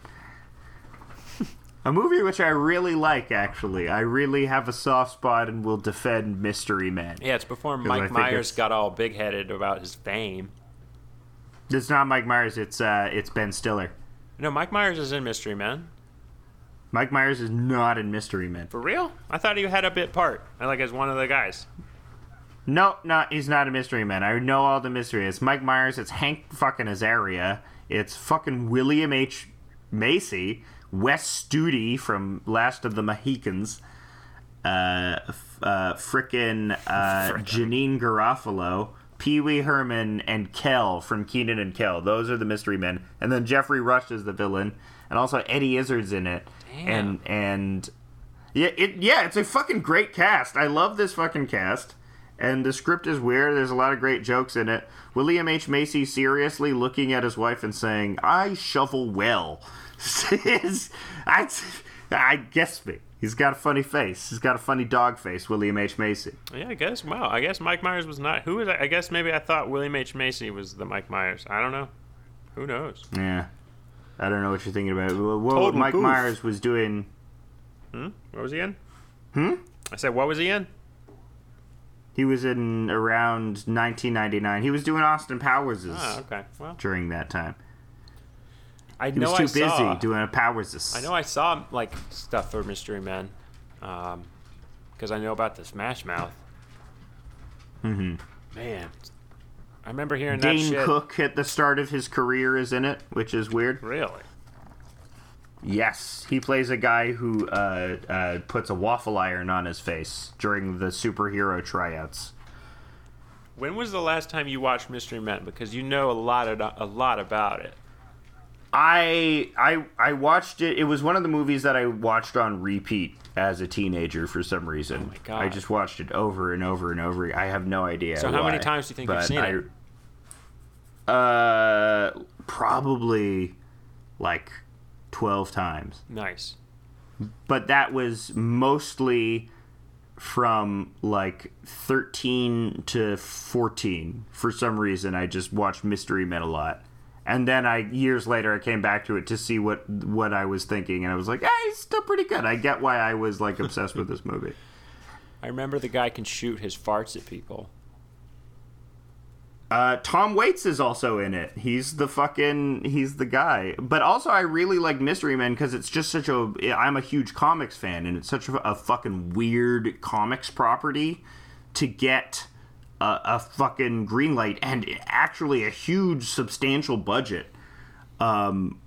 *laughs* A movie which I really like, actually. I really have a soft spot and will defend Mystery Men.
yeah, it's before Mike Myers got all big headed about his fame.
It's not Mike Myers. It's uh, it's Ben Stiller.
No, Mike Myers is in Mystery Men.
Mike Myers is not in Mystery Men.
For real? I thought he had a bit part. I like as one of the guys.
No, no, he's not a mystery man. I know all the mystery. It's Mike Myers. It's Hank fucking Azaria. It's fucking William H. Macy. Wes Studi from Last of the Mohicans. Uh, f- uh, frickin' uh, Janeane Garofalo. Pee Wee Herman and Kel from Kenan and Kel. Those are the mystery men. And then Geoffrey Rush is the villain. And also Eddie Izzard's in it. Damn. And and yeah, it yeah, it's a fucking great cast. I love this fucking cast. And the script is weird. There's a lot of great jokes in it. William H. Macy seriously looking at his wife and saying, "I shovel well." *laughs* I, I guess me. He's got a funny face. He's got a funny dog face. William H. Macy.
Yeah, I guess. Wow, I guess Mike Myers was not. Who was? I I guess maybe I thought William H Macy was the Mike Myers. I don't know. Who knows?
Yeah. I don't know what you're thinking about. Well, what
Total
Mike
goof.
Myers was doing. Hmm?
What was he in? Hmm. I said, what was he in?
He was in around 1999. He was doing Austin Powers
Ah, okay. Well,
during that time.
I
He
know
was too
I
busy
saw.
doing a Powers.
I know I saw like stuff for Mystery Men, um, because I know about the Smash Mouth. Mm-hmm. Man, I remember hearing that
Dane. Cook at the start of his career is in it, which is weird.
Really?
Yes, he plays a guy who uh, uh, puts a waffle iron on his face during the superhero tryouts.
When was the last time you watched Mystery Men? Because you know a lot of, a lot about it.
I I I watched it. It was one of the movies that I watched on repeat as a teenager for some reason.
Oh my God.
I just watched it over and over and over. I have no idea.
So how many times do you think you've seen
I, it? Uh, probably like twelve times.
Nice.
but that was mostly from like 13 to 14 for some reason i just watched mystery men a lot and then i years later i came back to it to see what what i was thinking and i was like hey it's still pretty good i get why i was like obsessed with this movie *laughs*
I remember the guy can shoot his farts at people.
Uh, Tom Waits is also in it. He's the fucking he's the guy. But also, I really like Mystery Men because it's just such a. I'm a huge comics fan, and it's such a, a fucking weird comics property to get a, a fucking green light and actually a huge substantial budget. Um,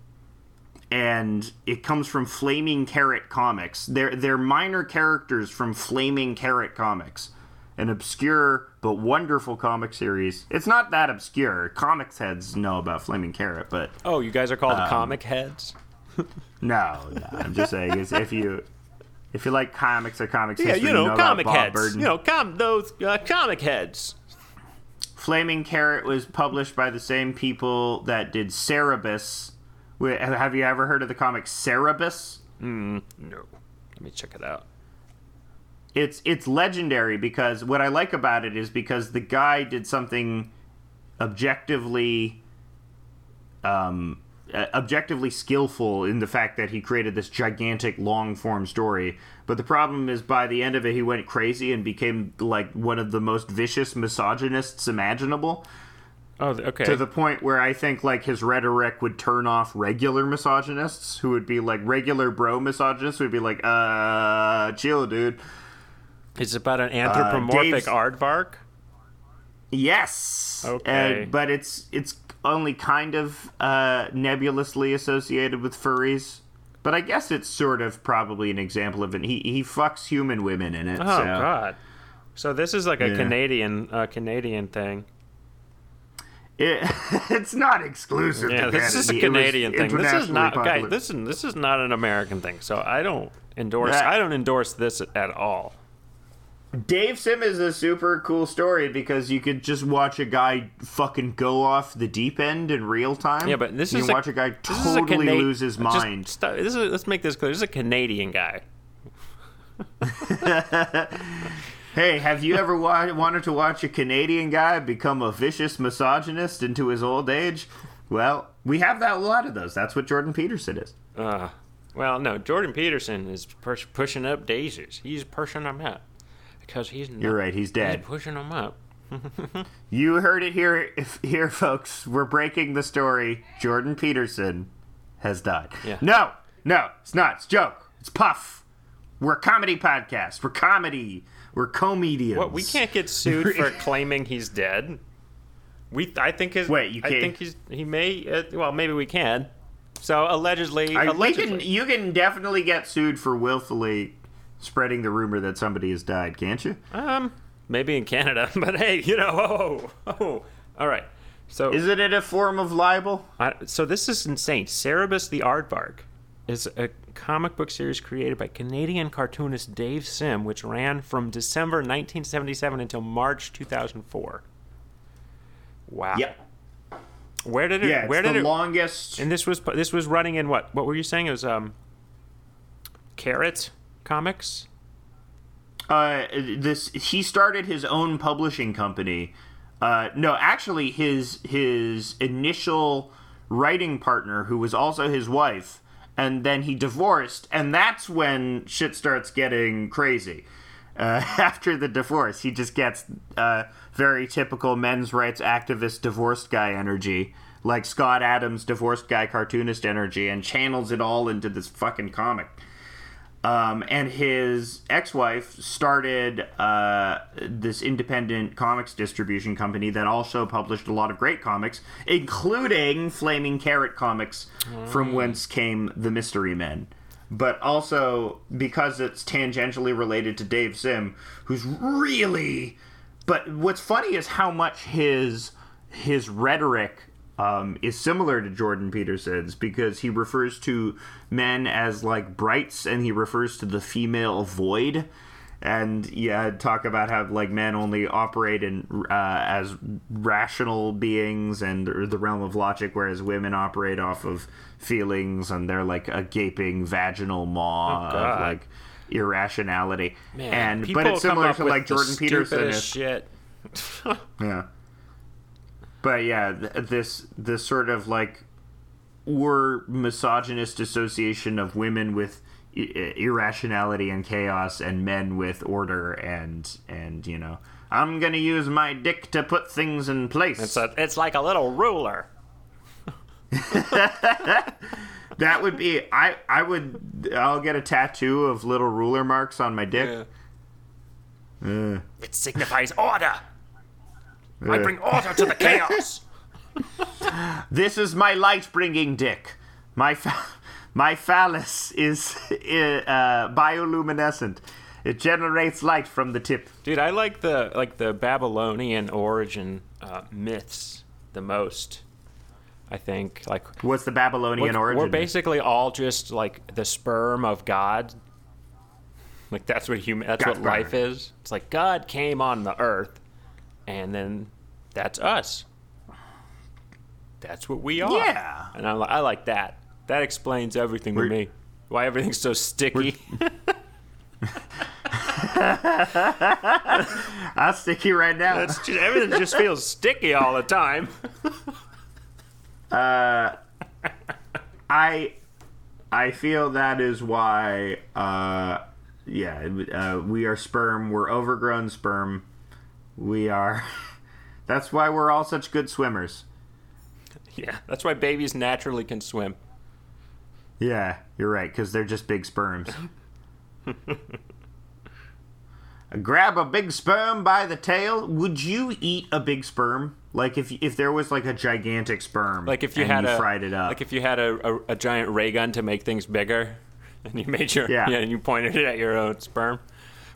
and it comes from Flaming Carrot Comics. They're they're minor characters from Flaming Carrot Comics, an obscure but wonderful comic series. It's not that obscure. Comics heads know about Flaming Carrot, but
Oh, you guys are called
Um,
comic heads? *laughs*
no, no. I'm just saying, if you if you like comics or comics
Yeah,
history,
you know,
about
comic heads.
Burden.
You know, com- those uh, comic heads.
Flaming Carrot was published by the same people that did Cerebus. Have you ever heard of the comic Cerebus?
No. Let me check it out.
it's it's legendary because what I like about it is because the guy did something objectively um objectively skillful in the fact that he created this gigantic long form story but the problem is by the end of it he went crazy and became like one of the most vicious misogynists imaginable
Oh, okay.
to the point where I think like his rhetoric would turn off regular misogynists who would be like regular bro misogynists would be like uh chill dude
it's about an anthropomorphic
Dave's-
aardvark.
Yes.
Okay.
Uh, but it's it's only kind of uh, nebulously associated with furries. But I guess it's sort of probably an example of it. He he fucks human women in it.
Oh
so.
God. So this is like a
Yeah.
Canadian uh, Canadian thing.
It, *laughs* it's not exclusive.
Yeah,
to
this is a
Canada. It was
Canadian thing. This is not
popular.
guys. This is this is not an American thing. So I don't endorse.
Yeah.
I don't endorse this at all.
Dave Sim is a super cool story because you could just watch a guy fucking go off the deep end in real time.
Yeah, but this
you
is
can
a,
watch a guy
is a
totally
Cana-
lose his
just
mind.
stop- this is, let's make this clear. This is a Canadian guy. *laughs*
Hey, have you ever wa- wanted to watch a Canadian guy become a vicious misogynist into his old age? Well, we have that a lot of those. That's what Jordan Peterson is.
Uh, well, no, Jordan Peterson is push, pushing up daisies. He's pushing them up because he's not,
You're right. He's
He's
dead.
pushing him up. *laughs* *laughs*
You heard it here, if, here, folks. We're breaking the story. Jordan Peterson has died.
Yeah.
No, no, it's not. It's a joke. It's puff. We're a comedy podcast. We're comedy. We're comedians.
What? We can't get sued for *laughs* claiming he's dead. We, I think his.
Wait, you can't- I
think he's. He may. Uh, well, maybe we can. So allegedly,
I, we
allegedly.
can, you can definitely get sued for willfully spreading the rumor that somebody has died, can't you?
Um, maybe in Canada, *laughs* but hey, you know, oh, oh, all right. So,
Isn't it a form of libel?
I, so this is insane. Cerebus the Aardvark is a comic book series created by Canadian cartoonist Dave Sim, which ran from December 1977 until March 2004. Wow. Yep. Where did it?
Yeah,
where
the
did it?
longest.
and this was this was running in what? What were you saying? It was um. Carrot Comics.
uh, this he started his own publishing company. Uh, no, actually, his his initial writing partner, who was also his wife, and then he divorced, and that's when shit starts getting crazy. Uh, *laughs* after the divorce, he just gets uh, very typical men's rights activist divorced guy energy, like Scott Adams' divorced guy cartoonist energy, and channels it all into this fucking comic. Um, and his ex-wife started uh, this independent comics distribution company that also published a lot of great comics, including Flaming Carrot comics, from whence came the Mystery Men. But also because it's tangentially related to Dave Sim, who's really. But what's funny is how much his his rhetoric um, is similar to Jordan Peterson's because he refers to men as like brights and he refers to the female void. And yeah, talk about how like men only operate in uh, as rational beings and the realm of logic, whereas women operate off of feelings and they're like a gaping vaginal maw
Oh,
of like irrationality.
Man,
and but it's similar to like Jordan Peterson.
shit.
yeah. But yeah, th- this this sort of like or misogynist association of women with i- irrationality and chaos and men with order and and you know I'm gonna use my dick to put things in place.
It's a, it's like a little ruler. *laughs*
that would be I I would I'll get a tattoo of little ruler marks on my dick. Uh,
It signifies order. I bring order to the chaos. *laughs*
This is my light bringing dick. My fa- *laughs* my phallus is *laughs* uh, bioluminescent. It generates light from the tip.
Dude, I like the like the Babylonian origin uh, myths the most. I think like
What's the Babylonian
we're,
origin?
we're basically all just like the sperm of God. Like that's what human that's
God
what life is. It's like God came on the earth and then that's us. That's what we are.
Yeah.
And I, I like that. That explains everything to
We're-
me. Why everything's so sticky.
I'll stick you right now.
Just, everything just feels sticky all the time. *laughs*
I I feel that is why uh yeah, uh, we are sperm, we're overgrown sperm. We are *laughs* That's why we're all such good swimmers.
Yeah, that's why babies naturally can swim.
Yeah, you're right cuz they're just big sperms. *laughs* Grab a big sperm by the tail. Would you eat a big sperm? Like if if there was like a gigantic sperm,
Like if you
and
had
you
a
fried it up.
like if you had a, a, a giant ray gun to make things bigger, *laughs* and you made your
Yeah.
and you pointed it at your own sperm.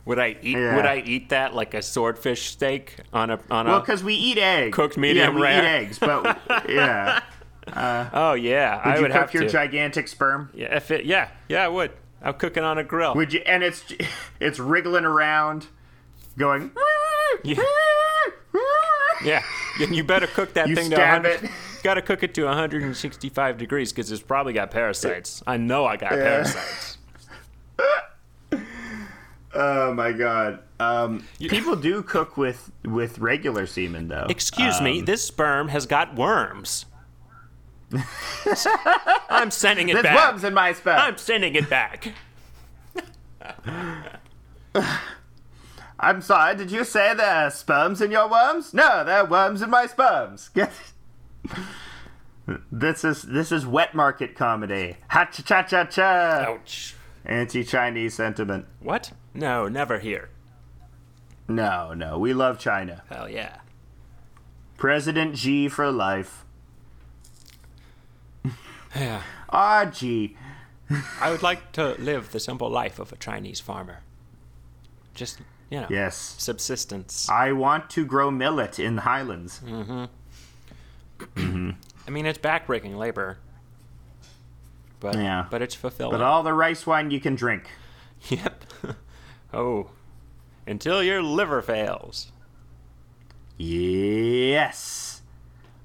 Would I eat?
Yeah.
Would I eat that like a swordfish steak on a on a?
well, because we eat eggs.
Cooked medium
yeah, we
rare.
eat eggs, but *laughs* yeah.
oh yeah,
Would
I
you
would
cook
have
your
to.
gigantic sperm?
yeah, if it, yeah, yeah, I would. I'm cooking on a grill.
Would you? And it's *laughs* it's wriggling around, going. *laughs*
Yeah. yeah, you better cook that
You
thing to
stab
100.
it.
Got to cook it to 165 degrees because it's probably got parasites. I know I got parasites.
Oh my god. Um, people do cook with with regular semen though.
Excuse
Um,
me, this sperm has got worms. I'm sending it
There's
back.
worms in my sperm.
I'm sending it back.
I'm sorry. Did you say there are sperms in your worms? No, there are worms in my sperms. *laughs* this is this is wet market comedy. Ha cha cha cha cha.
Ouch.
Anti-Chinese sentiment.
What? No, never here.
No, no, we love China.
Hell yeah.
President Xi for life.
Yeah.
Ah, G.
I would like to live the simple life of a Chinese farmer. Just, you know,
Yes.
subsistence.
I want to grow millet in the highlands. Mm-hmm.
I mean, it's backbreaking labor. But,
Yeah.
but it's fulfilling.
But all the rice wine you can drink. *laughs*
Yep. Oh. Until your liver fails.
Yes.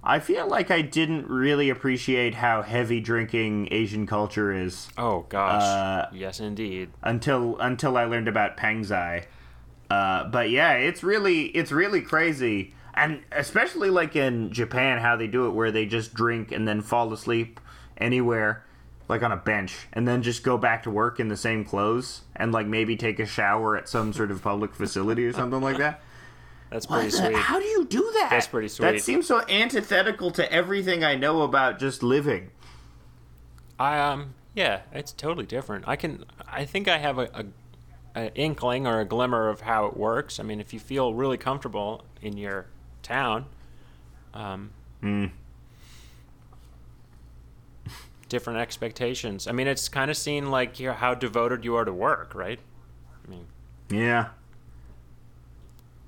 I feel like I didn't really appreciate how heavy drinking Asian culture is
Oh gosh.
Uh,
yes, indeed.
until until I learned about Pangzai. Uh, but yeah, it's really it's really crazy, and especially like in Japan, how they do it, where they just drink and then fall asleep anywhere, like on a bench, and then just go back to work in the same clothes, and like maybe take a shower at some sort of public facility or something like that.
That's pretty
What the-
sweet.
How do you do that?
That's pretty sweet.
That seems so antithetical to everything I know about just living.
I um yeah, it's totally different. I can I think I have a, a, a inkling or a glimmer of how it works. I mean, if you feel really comfortable in your town, um,
Hmm.
Different expectations. I mean, it's kind of seen like you how devoted you are to work, right? I mean,
Yeah.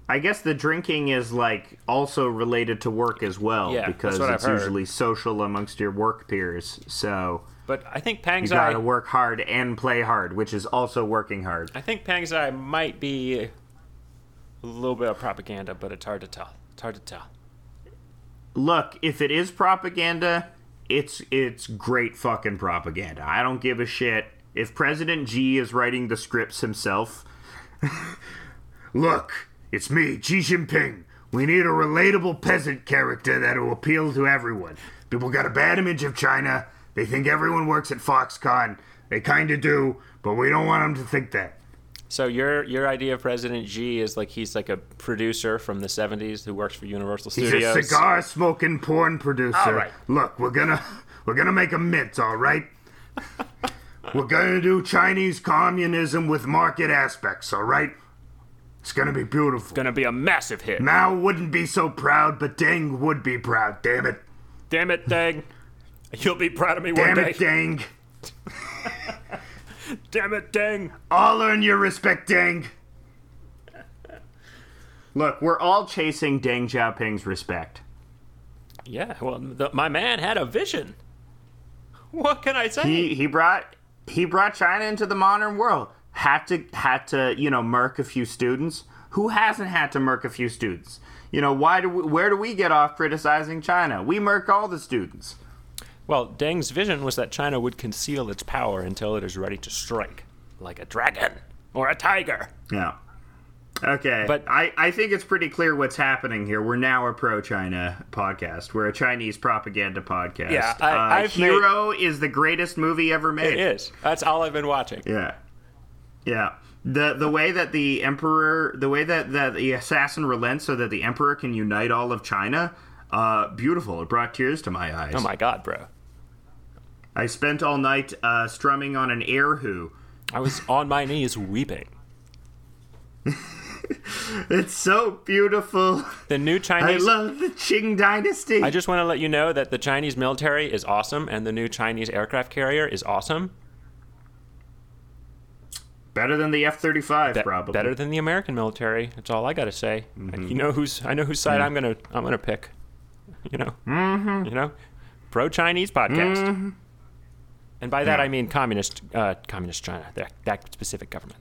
I guess the drinking is like also related to work as well
Yeah,
because it's usually social amongst your work peers. So
but I think
you got to work hard and play hard, which is also working hard.
I think Pangzai might be a little bit of propaganda, but it's hard to tell. It's hard to tell.
Look, if it is propaganda, it's it's great fucking propaganda. I don't give a shit if President Xi is writing the scripts himself. *laughs* Look, it's me, Xi Jinping. We need a relatable peasant character that will appeal to everyone. People got a bad image of China. They think everyone works at Foxconn. They kind of do, but we don't want them to think that.
So your your idea of President Xi is like he's like a producer from the '70s who works for Universal Studios.
He's a cigar smoking porn producer.
All right.
Look, we're gonna we're gonna make a mint, all right? *laughs* we're gonna do Chinese communism with market aspects, all right? It's gonna be beautiful.
It's Gonna be a massive hit.
Mao wouldn't be so proud, but Deng would be proud. Damn it!
Damn it, Dang! You'll be proud of me one day.
Damn
day.
it, Deng! *laughs*
Damn it, Dang!
I'll earn your respect, Deng. Look, we're all chasing Deng Xiaoping's respect.
Yeah, well, the, my man had a vision. What can I say?
he he brought he brought China into the modern world. Had to had to you know murk a few students. Who hasn't had to murk a few students? You know why do we, where do we get off criticizing China? We murk all the students.
Well, Deng's vision was that China would conceal its power until it is ready to strike, like a dragon or a tiger.
Yeah. Okay,
But-
I, I think it's pretty clear what's happening here. We're now a pro-China podcast. We're a Chinese propaganda podcast.
Yeah, I-
uh,
I've made-
Hero is the greatest movie ever made.
It is. That's all I've been watching.
Yeah, yeah. The the way that the emperor, the way that that the assassin relents, so that the emperor can unite all of China, uh, beautiful. It brought tears to my eyes.
Oh my god, bro.
I spent all night uh, strumming on an erhu.
I was on my knees weeping. *laughs*
It's so beautiful.
The new Chinese.
I love the Qing dynasty.
I just want to let you know that the Chinese military is awesome and the new Chinese aircraft carrier is awesome.
Better than the F thirty five, probably.
better than the American military. That's all I got to say. And you know who's I know whose side I'm gonna I'm gonna pick. You know, mm-hmm. you know, pro Chinese podcast. And by that
Yeah.
I mean communist, uh, communist China. That that specific government.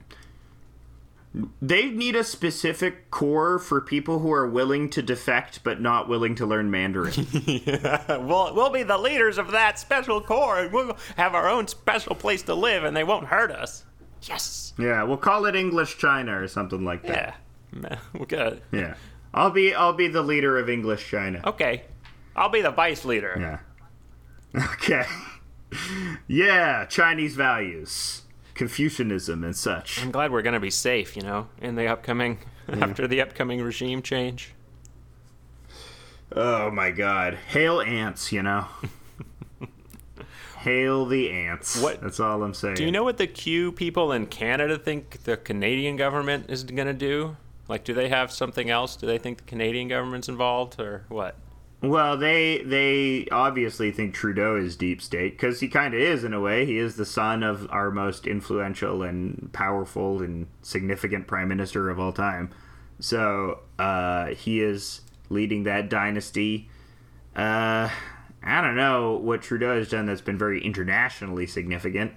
They need a specific corps for people who are willing to defect but not willing to learn Mandarin. yeah. *laughs*
we'll we'll be the leaders of that special corps and we'll have our own special place to live, and they won't hurt us. Yes.
yeah, we'll call it English China or something like that.
Yeah. Man, *laughs* We're good.
Yeah. I'll be I'll be the leader of English China.
Okay. I'll be the vice leader.
Yeah. *laughs* Okay. *laughs* yeah, Chinese values, Confucianism and such.
I'm glad we're gonna be safe, you know, in the upcoming *laughs* after the upcoming regime change.
Oh my god. Hail ants, you know. *laughs* Hail the ants.
What-
That's all I'm saying.
Do you know what the Q people in Canada think the Canadian government is gonna do? Like, do they have something else? Do they think the Canadian government's involved, or what?
Well, they they obviously think Trudeau is deep state because he kind of is in a way. He is the son of our most influential and powerful and significant prime minister of all time. So uh, he is leading that dynasty. Uh, I don't know what Trudeau has done that's been very internationally significant.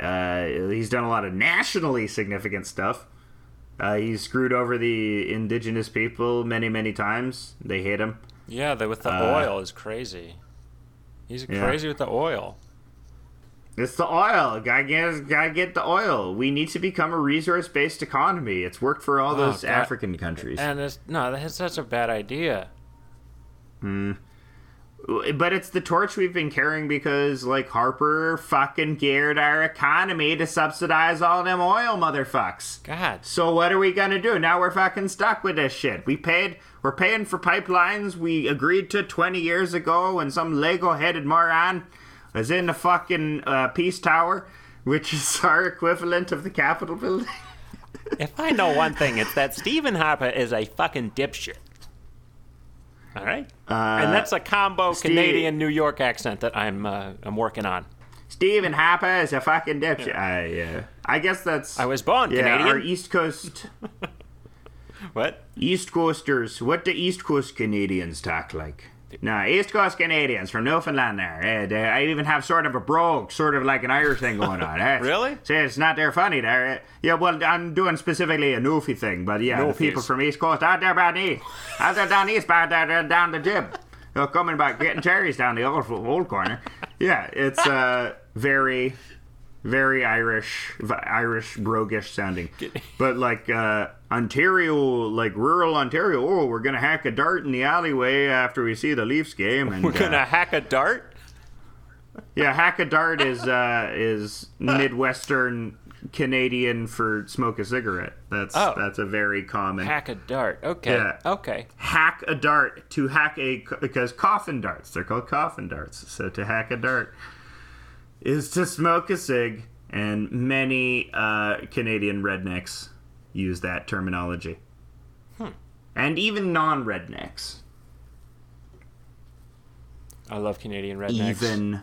Uh, he's done a lot of nationally significant stuff. Uh, he's screwed over the indigenous people many, many times. They hate him.
Yeah, the, with the
Uh,
oil is crazy. He's
Yeah.
crazy with the oil.
It's the oil. Gotta get, gotta get the oil. We need to become a resource based economy. It's worked for all those
God.
African countries.
And it's no, that's such a bad idea. Hmm.
But it's the torch we've been carrying because, like, Harper fucking geared our economy to subsidize all them oil motherfucks.
God.
So what are we gonna do? Now we're fucking stuck with this shit. We paid, we're paying for pipelines we agreed to 20 years ago when some Lego-headed moron was in the fucking uh, Peace Tower, which is *laughs* our equivalent of the Capitol building. *laughs*
If I know one thing, it's that Stephen Harper is a fucking dipshit. All right, and that's a combo
Steve-
Canadian New York accent that I'm uh, I'm working on.
Stephen Harper is a fucking dipshit. I, uh, I guess that's.
I was born
yeah,
Canadian.
our East Coast *laughs*
What?
East Coasters. What do East Coast Canadians talk like? No, East Coast Canadians from Newfoundland. There, Eh, they, I even have sort of a brogue, sort of like an Irish thing going on. eh? *laughs*
Really?
See, it's not there funny there. eh? Yeah, well, I'm doing specifically a Newfie thing, but yeah, the people from East Coast out there by the out there down east, by there, down the jib. They're coming back, getting cherries down the old, old corner. Yeah, it's uh, very, very Irish, Irish broguish sounding. But like uh, Ontario, like rural Ontario, oh, we're gonna hack a dart in the alleyway after we see the Leafs game, and
We're
uh,
gonna hack a dart?
yeah, hack a dart is uh, is midwestern Canadian for smoke a cigarette. That's
Oh.
that's a very common
Hack a dart. Okay.
Yeah.
Okay.
hack a dart to hack a because coffin darts they're called coffin darts so to hack a dart is to smoke a cig and many uh, canadian rednecks use that terminology and even non-rednecks
I love Canadian rednecks.
even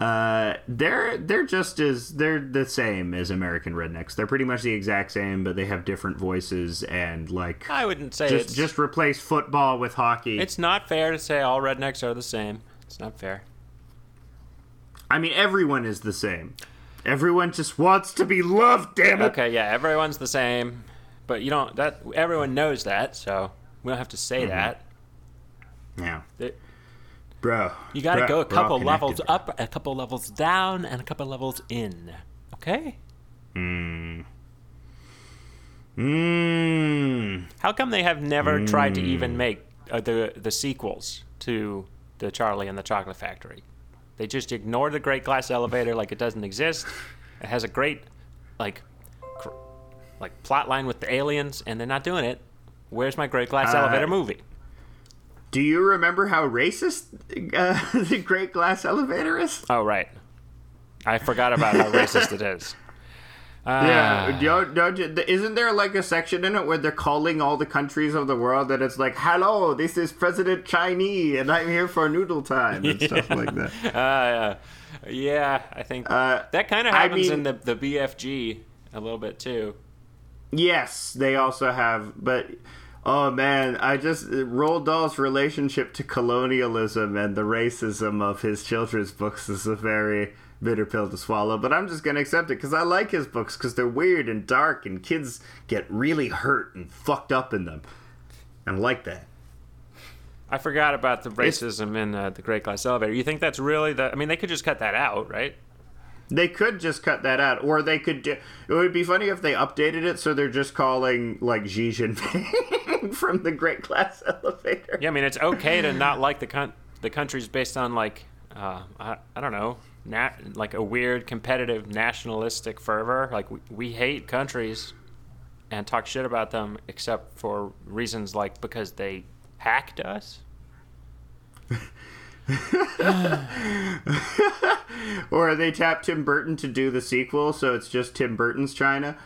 *laughs* uh, they're they're just as they're the same as American rednecks. They're pretty much the exact same, but they have different voices and like
I wouldn't say
just
it's
just replace football with hockey.
it's not fair to say all rednecks are the same. It's not fair.
I mean, everyone is the same. Everyone just wants to be loved. Damn it!
Okay, yeah, everyone's the same, but you don't. That everyone knows that, so we don't have to say that.
Yeah,
It-
bro.
You got to go a couple levels up, a couple levels down, and a couple levels in. Okay?
Mm. Mmm.
How come they have never tried to even make uh, the the sequels to the Charlie and the Chocolate Factory? They just ignore the Great Glass Elevator like it doesn't exist. It has a great like cr- like plot line with the aliens, and they're not doing it. Where's my Great Glass
Uh,
Elevator movie?
Do you remember how racist uh, *laughs* the Great Glass Elevator is?
Oh right, I forgot about how racist it is.
Yeah, don't, don't you, isn't there like a section in it where they're calling all the countries of the world that it's like, "Hello, this is President Chinese, and I'm here for noodle time" and *laughs* stuff like that.
Uh, yeah, I think
Uh,
that kind of
I
happens in the the BFG a little bit too.
Yes, they also have, but oh man, I just Roald Dahl's relationship to colonialism and the racism of his children's books is a very bitter pill to swallow. But I'm just gonna accept it because I like his books because they're weird and dark, and kids get really hurt and fucked up in them, and I like that.
I forgot about the racism in uh, the Great Glass Elevator. You think that's really the? I mean, they could just cut that out, right?
They could just cut that out, or they could. Do, it would be funny if they updated it so they're just calling like Xi Jinping *laughs* from the Great Glass *laughs* Elevator.
Yeah, I mean, it's okay to not like the con- the countries based on like uh, I, I don't know, nat- like a weird competitive nationalistic fervor. Like we, we hate countries and talk shit about them, except for reasons like because they hacked us. *laughs*
Or they tapped Tim Burton to do the sequel, so it's just Tim Burton's China.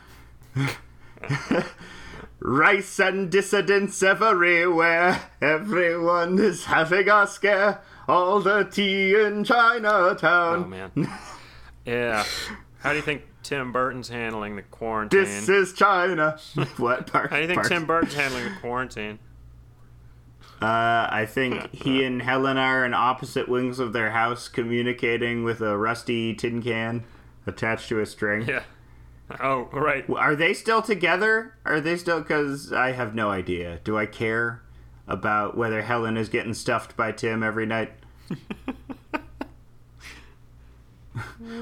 *laughs* Rice and dissidents everywhere. Everyone is having a scare. All the tea in Chinatown.
Oh man, yeah. How do you think Tim Burton's handling the quarantine?
this is China. *laughs* what part?
How do you think Tim Burton's handling the quarantine?
Uh, I think he and Helen are in opposite wings of their house, communicating with a rusty tin can attached to a string.
Yeah. Oh, right.
Are they still together? Are they still? Because I have no idea. Do I care about whether Helen is getting stuffed by Tim every night?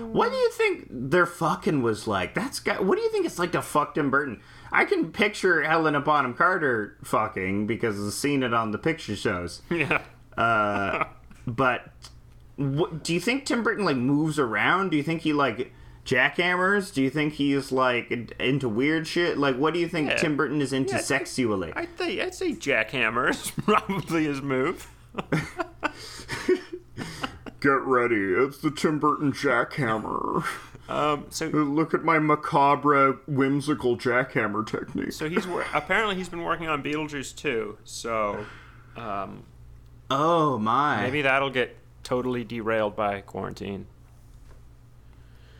what do you think their fucking was like? That's got. What do you think it's like to fuck Tim Burton? I can picture Helena Bonham Carter fucking because I've seen it on the picture shows. *laughs*
Yeah.
Uh, but what, do you think Tim Burton like moves around? Do you think he like jackhammers? Do you think he's like into weird shit? Like, what do you think
Yeah.
Tim Burton is into
Yeah, I think-
sexually?
I think I'd say jackhammers *laughs* probably his move. *laughs*
Get ready, it's the Tim Burton jackhammer.
Um, so
Look at my macabre, whimsical jackhammer technique.
so he's wor- apparently he's been working on Beetlejuice too. So um,
Oh my!
maybe that'll get totally derailed by quarantine.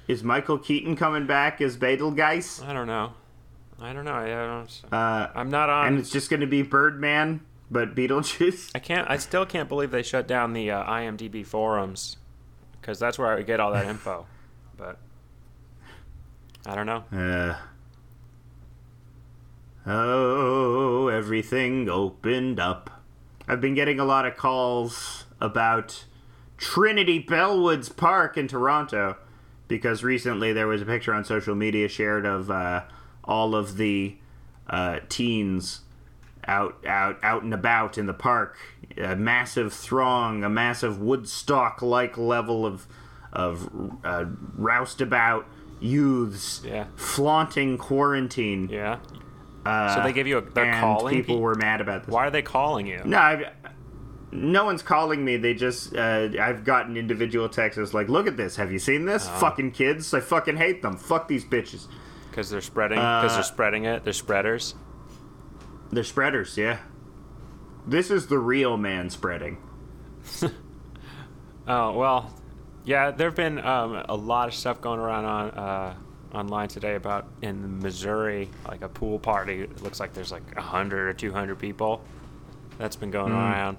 Is Michael Keaton coming back as Betelgeuse?
I don't know. I don't know. I don't.
Uh,
I'm not on.
and it's just going to be Birdman, but Beetlejuice.
I can't. I still can't believe they shut down the uh, IMDb forums because that's where I would get all that info. *laughs* But I don't know.
Uh, oh, everything opened up. I've been getting a lot of calls about Trinity Bellwoods Park in Toronto because recently there was a picture on social media shared of uh, all of the uh, teens out out out and about in the park. A massive throng, a massive Woodstock like level of of uh, roustabout youths
Yeah.
flaunting quarantine.
Yeah.
Uh,
So they give you a. They're
and
calling.
people
pe-
were mad about this.
Why are they calling you?
No, I've, no one's calling me. They just uh, I've gotten individual texts like, "Look at this. Have you seen this?
Oh.
Fucking kids. I fucking hate them. Fuck these bitches.
Because they're spreading. Because
Uh,
they're spreading it. They're spreaders.
They're spreaders. Yeah. This is the real man spreading. *laughs*
Oh well, yeah. There've been um, a lot of stuff going around on uh, online today about in Missouri, like a pool party. It looks like there's like hundred or two hundred people. That's been going around.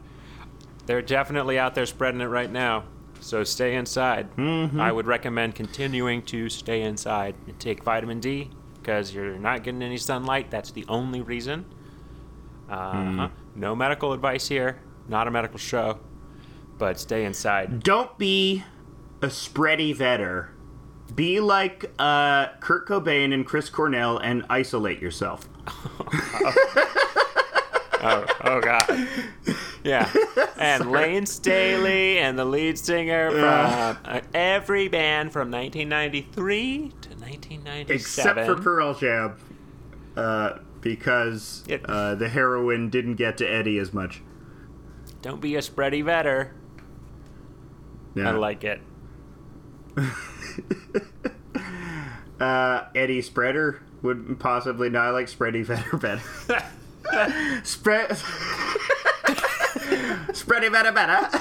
They're definitely out there spreading it right now. So stay inside. I would recommend continuing to stay inside and take vitamin D because you're not getting any sunlight. That's the only reason. Uh-huh. No medical advice here. Not a medical show. But stay inside.
Don't be a spready vetter Be like uh, Kurt Cobain and Chris Cornell and isolate yourself. *laughs* *laughs*
Oh, oh God. Yeah. *laughs* And Lane Staley and the lead singer from uh, every band from 1993 to 1997.
Except for Pearl Jam. Uh, because uh, the heroin didn't get to Eddie as much.
Don't be a spready vetter.
Yeah.
I like it. *laughs*
uh, Eddie Spreader would possibly not like Spready vetter better. *laughs* Spread Spready better better.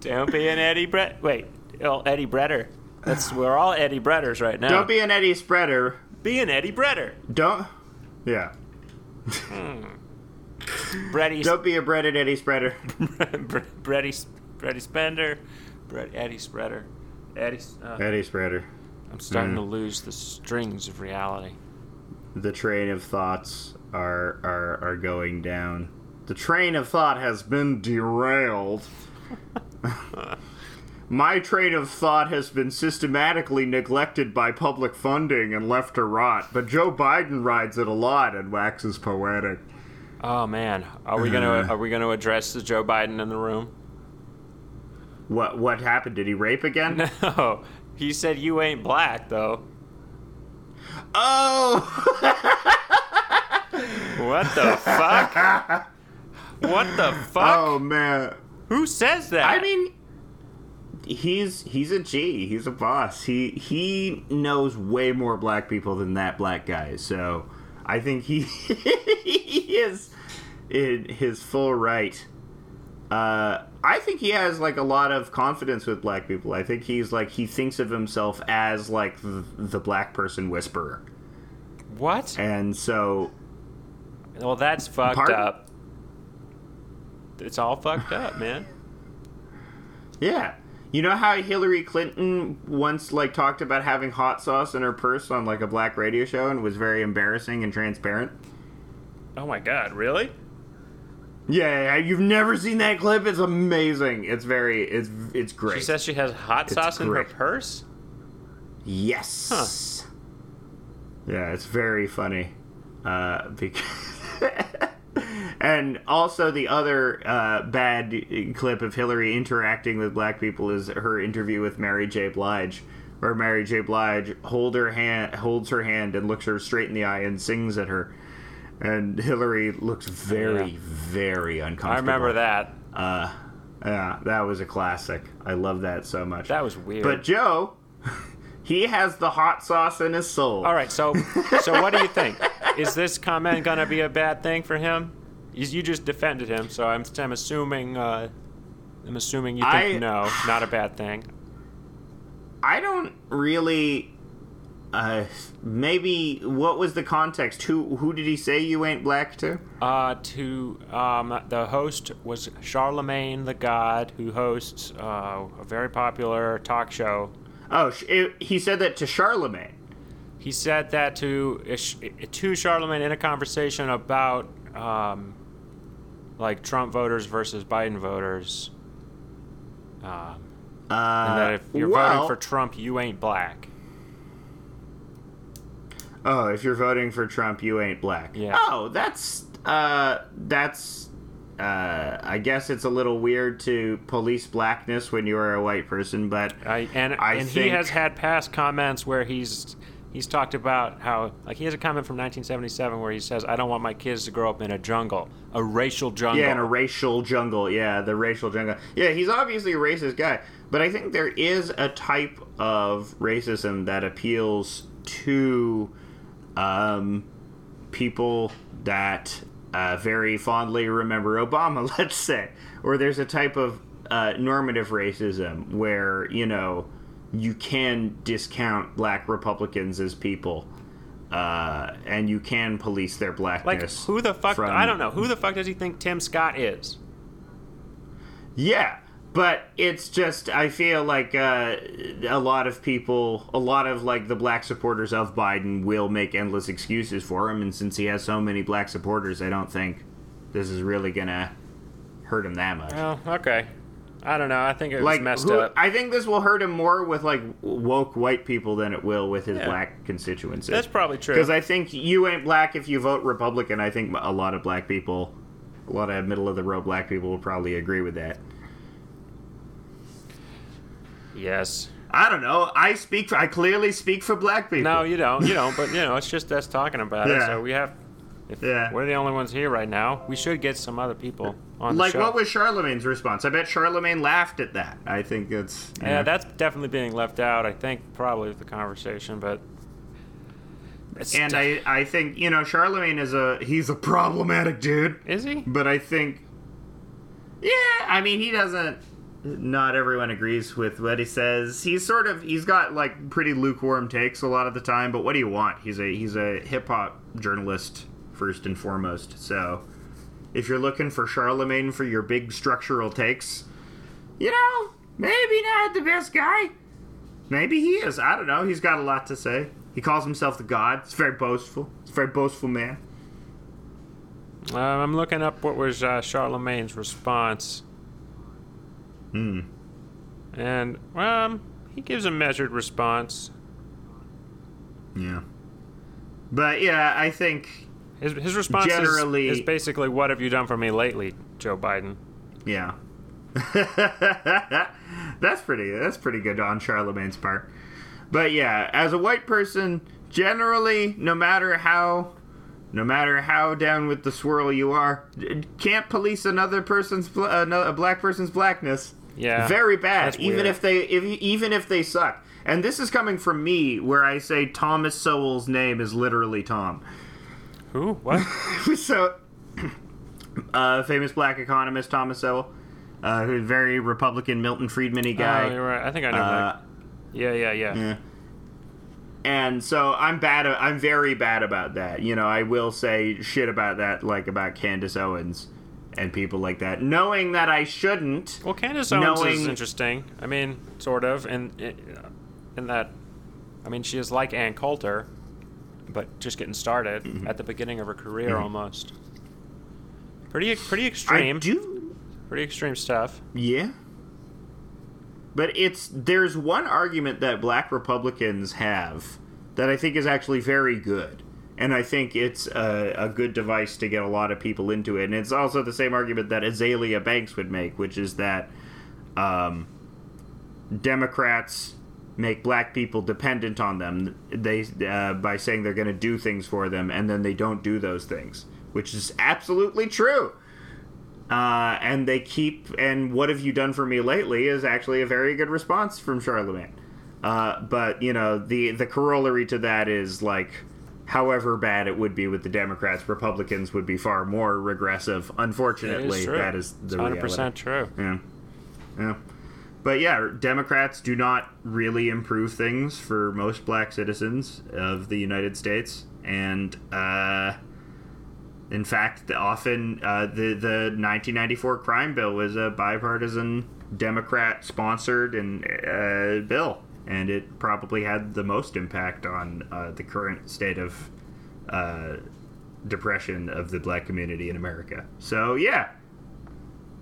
Don't be an Eddie Brett. Wait, oh, Eddie Bretter. That's we're all Eddie Bretters right now.
Don't be an Eddie Spreader.
be an Eddie Bretter.
Don't Yeah.
Bretty,
Don't be a breaded Eddie Spreader.
Bretty, Bretty Spender, Brett, Eddie Spreader, Eddie. Uh,
Eddie Spreader.
I'm starting to lose the strings of reality.
The train of thoughts are are are going down. The train of thought has been derailed. *laughs* My train of thought has been systematically neglected by public funding and left to rot, but Joe Biden rides it a lot and waxes poetic.
Oh man, are we gonna uh-huh. are we gonna address the Joe Biden in the room?
What what happened? Did he rape again? *laughs*
No, he said you ain't black though.
Oh! *laughs*
What the fuck? What the fuck?
Oh man.
Who says that?
I mean, he's he's a G. He's a boss. He he knows way more black people than that black guy. So I think he *laughs* he is in his full right. Uh, I think he has like a lot of confidence with black people. I think he's like he thinks of himself as like the, the black person whisperer,
what?
and so
Well, that's fucked
Pardon?
up. It's all fucked up, *sighs* man.
Yeah. You know how Hillary Clinton once like talked about having hot sauce in her purse on like a black radio show and was very embarrassing and transparent?
Oh my god, really?
Yeah, you've never seen that clip? It's amazing. It's very it's it's great.
She says she has hot sauce in her purse.
yes. Huh. Yeah, it's very funny. Uh because *laughs* *laughs* And also, the other uh, bad clip of Hillary interacting with black people is her interview with Mary J. Blige, where Mary J. Blige hold her hand, holds her hand and looks her straight in the eye and sings at her, and Hillary looks very,
Yeah.
very uncomfortable.
I remember that.
Uh, yeah, that was a classic. I love that so much.
That was weird.
But Joe, *laughs* he has the hot sauce in his soul.
all right, so so what do you think? *laughs* Is this comment gonna be a bad thing for him? You, you just defended him, so I'm I'm assuming uh, I'm assuming you think
I-
no, not a bad thing.
I don't really. Uh, maybe what was the context? Who who did he say you ain't black to?
Uh, to um, the host was Charlemagne the God, who hosts uh, a very popular talk show.
Oh, it, he said that to Charlemagne.
He said that to to Charlemagne in a conversation about um, like Trump voters versus Biden voters, um,
Uh,
and that if you're
well,
voting for Trump, you ain't black.
oh, if you're voting for Trump, you ain't black.
Yeah.
Oh, that's uh, that's. Uh, I guess it's a little weird to police blackness when you're a white person, but
I, and
I
and he has had past comments where he's he's talked about how like he has a comment from 1977 where he says, "I don't want my kids to grow up in a jungle, a racial jungle."
Yeah, in a racial jungle. Yeah, the racial jungle. Yeah, he's obviously a racist guy, but I think there is a type of racism that appeals to um, people that uh, very fondly remember Obama, *laughs* let's say. Or there's a type of uh, normative racism where, you know, you can discount black Republicans as people. Uh, and you can police their
like
blackness.
who the fuck?
from-
I don't know who the fuck does he think Tim Scott is?
Yeah, but it's just I feel like uh, a lot of people, a lot of like the black supporters of Biden will make endless excuses for him, and since he has so many black supporters, I don't think this is really gonna hurt him that much.
Oh, okay. I don't know. I think it was
Like,
messed
who-
up.
I think this will hurt him more with like woke white people than it will with his
Yeah.
black constituency.
That's probably true.
Because I think you ain't black if you vote Republican. I think a lot of black people, a lot of middle of the road black people will probably agree with that.
yes.
I don't know. I speak. For, I clearly speak for black people.
No, you don't. You don't. But you know, it's just us talking about it. So we have. If
Yeah.
we're the only ones here right now, we should get some other people on
like what was Charlemagne's response? I bet Charlemagne laughed at that. I think it's
Yeah,
know.
that's definitely being left out. I think probably with the conversation, but.
And I, I think you know Charlemagne is a he's a problematic dude.
is he?
But I think, yeah, I mean, he doesn't. Not everyone agrees with what he says. He's sort of he's got like pretty lukewarm takes a lot of the time. But what do you want? He's a he's a hip hop journalist first and foremost. So if you're looking for Charlemagne for your big structural takes, you know, maybe not the best guy. Maybe he is. I don't know. He's got a lot to say. He calls himself the god. It's very boastful. A very boastful man.
Um, I'm looking up what was uh, Charlemagne's response.
Hmm.
And um, he gives a measured response.
Yeah. But yeah, I think
His his response is-
Generally-
is, basically, "What have you done for me lately, Joe Biden?"
yeah. *laughs* that's pretty that's pretty good on Charlemagne's part. But yeah, as a white person, generally, no matter how no matter how down with the swirl you are, can't police another person's a black person's blackness.
Yeah,
Very bad, even if they if, even if they suck. And this is coming from me where I say Thomas Sowell's name is literally Tom.
Who? What? *laughs*
so, uh, famous black economist Thomas Sowell, uh, who's very Republican Milton Friedman-y guy.
Oh, you're right. I think I know.
Uh,
that. Yeah, yeah, yeah.
yeah. And so I'm bad. I'm very bad about that. You know, I will say shit about that, like about Candace Owens and people like that, knowing that I shouldn't.
Well, Candace Owens is interesting. I mean, sort of, in in that, I mean, she is like Ann Coulter, but just getting started
Mm-hmm.
at the beginning of her career almost. Pretty pretty extreme.
I do.
Pretty extreme stuff.
Yeah. But it's there's one argument that black Republicans have that I think is actually very good. And I think it's a, a good device to get a lot of people into it. And it's also the same argument that Azealia Banks would make, which is that um, Democrats make black people dependent on them they uh, by saying they're going to do things for them, and then they don't do those things, which is absolutely true. Uh, and they keep and what have you done for me lately is actually a very good response from Charlemagne. Uh, but you know the the corollary to that is like, however bad it would be with the Democrats, Republicans would be far more regressive. Unfortunately,
is
that is the
It's 100%
reality.
true.
Yeah, yeah. But yeah, Democrats do not really improve things for most black citizens of the United States, and uh, in fact, often uh, the the 1994 crime bill was a bipartisan Democrat-sponsored and uh, bill, and it probably had the most impact on uh, the current state of uh, depression of the black community in America. So yeah,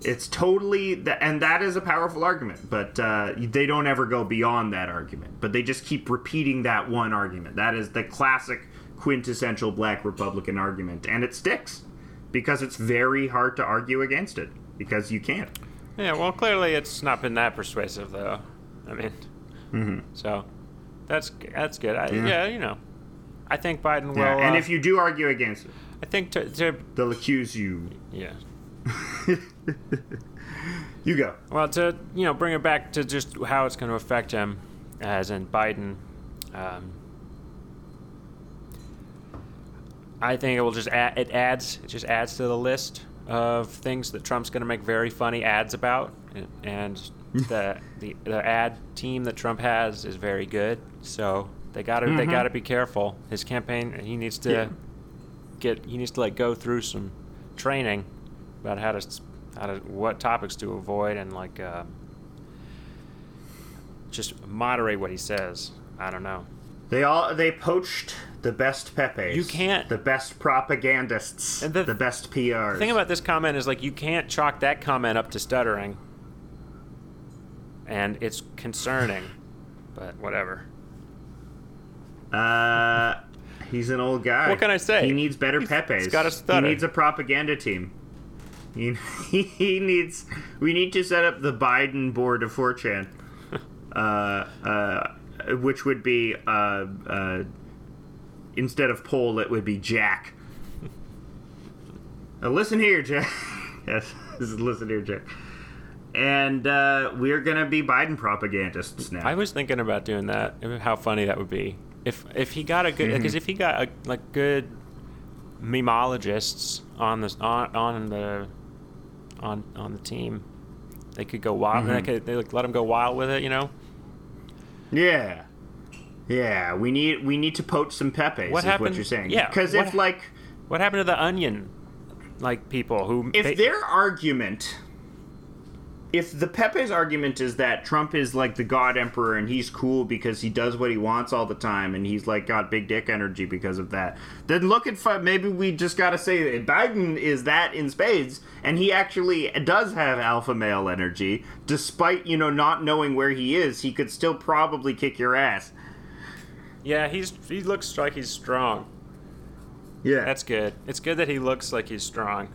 it's totally th- and that is a powerful argument but uh, they don't ever go beyond that argument but they just keep repeating that one argument that is the classic quintessential black republican argument and it sticks because it's very hard to argue against it because you can't
Yeah, well, clearly it's not been that persuasive, though. I mean, so that's that's good. I,
Mm-hmm. Yeah.
yeah. you know, I think Biden will.
yeah. and
uh,
if you do argue against it
I think to, to
they'll accuse you
yeah. *laughs* *laughs*
you go
Well, to you know, bring it back to just how it's going to affect him, as in Biden. Um, I think it will just add, it adds it just adds to the list of things that Trump's going to make very funny ads about, and, *laughs* the, the the ad team that Trump has is very good. So they got to they got to be careful. His campaign he needs to
Yeah.
get he needs to like go through some training about how to how to what topics to avoid and like uh, just moderate what he says. I don't know.
they all they poached the best pepes
You can't-
the best propagandists
And the-
the, best prs
The thing about this comment is like you can't chalk that comment up to stuttering. and it's concerning. *laughs* But whatever.
Uh, he's an old guy.
What can I say?
He needs better
He's-
Pepe's.
he's got a stutter.
He needs a propaganda team. *laughs* He, he needs. We need to set up the Biden board of 4chan, *laughs* uh, uh, which would be uh, uh, instead of pol, it would be Jack. Now listen here, Jack. *laughs* yes, this is listen here, Jack. And uh, we're gonna be Biden propagandists now.
I was thinking about doing that. How funny that would be if if he got a good because if he got a, like good memologists on the on, on the on on the team, they could go wild. They mm-hmm. could they like, let him go wild with it. You know.
Yeah. Yeah, we need we need to poach some Pepe's.
What
is
happened-
What you're saying?
yeah,
Because if like
What happened to the onion, like people who
if
they-
their argument, if the Pepe's argument is that Trump is like the God Emperor and he's cool because he does what he wants all the time and he's like got big dick energy because of that, then look at maybe we just got to say that Biden is that in spades and he actually does have alpha male energy despite you know not knowing where he is. He could still probably kick your ass.
yeah he's he looks like he's strong.
Yeah,
That's good. It's good that he looks like he's strong.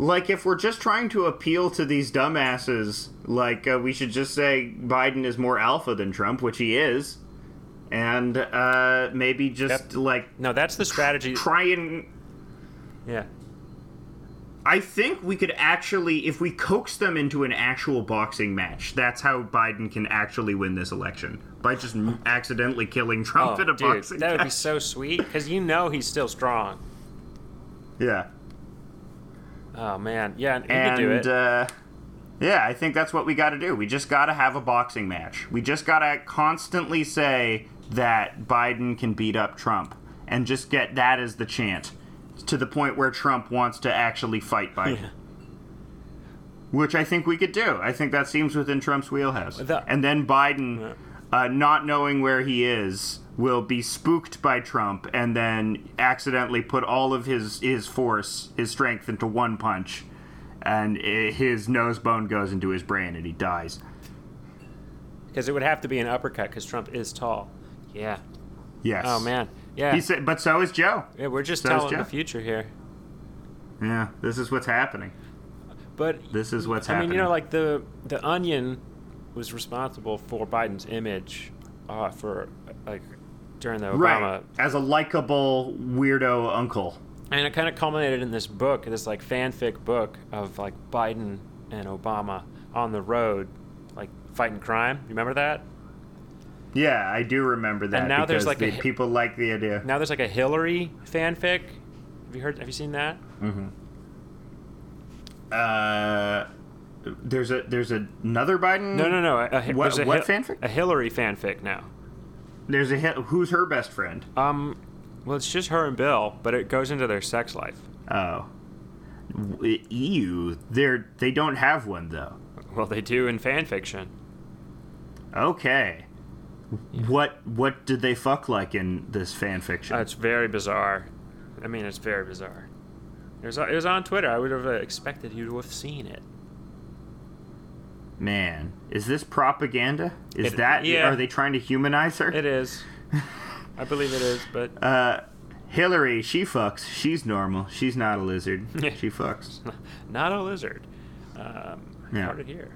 Like if we're just trying to appeal to these dumbasses like uh, we should just say biden is more alpha than trump which he is and uh, maybe just
Yep.
like
No, that's the strategy.
try and
Yeah.
i think we could actually if we coax them into an actual boxing match that's how biden can actually win this election by just accidentally killing trump
Oh,
in a
dude,
boxing
that would be so sweet because you know he's still strong.
yeah
Oh man, yeah, he
and
could do it.
Uh, yeah, I think that's what we got to do. We just got to have a boxing match. We just got to constantly say that Biden can beat up Trump, and just get that as the chant to the point where Trump wants to actually fight Biden.
Yeah.
Which I think we could do. I think that seems within Trump's wheelhouse. And then Biden, uh, not knowing where he is, will be spooked by Trump and then accidentally put all of his, his force, his strength into one punch. And i his nose bone goes into his brain and he dies.
Because it would have to be an uppercut because Trump is tall. Yeah.
Yes.
Oh man. Yeah.
He said, but so is Joe.
yeah, we're just
so
telling the future here.
Yeah, this is what's happening.
But
This is what's
I
happening.
I mean, you know, like the the Onion was responsible for Biden's image uh, for like during the Obama,
right. As a likable weirdo uncle.
and it kind of culminated in this book, this like fanfic book of like Biden and Obama on the road, like fighting crime. You remember that?
Yeah, I do remember that.
And now there's like
the
hi-
people like the idea.
Now there's like a Hillary fanfic. Have you heard? Have you seen that?
Uh, there's a there's another Biden.
No, no, no. A, a,
What-
a
what
Hi-
fanfic?
A Hillary fanfic now.
There's a who's her best friend?
Um, well, it's just her and Bill, but it goes into their sex life.
Oh, ew. They're they don't have one though.
Well, they do in fan fiction.
Okay. What what did they fuck like in this fan fiction?
Uh, it's very bizarre. I mean, it's very bizarre. It was, it was on Twitter. I would have expected you to have seen it.
Man, is this propaganda? Is
It-
that
yeah.
are they trying to humanize her?
It is. I believe it is, but *laughs*
Uh, Hillary, she fucks. She's normal. She's not a lizard. *laughs* She fucks.
not a lizard. Um,
Yeah.
Hard to hear.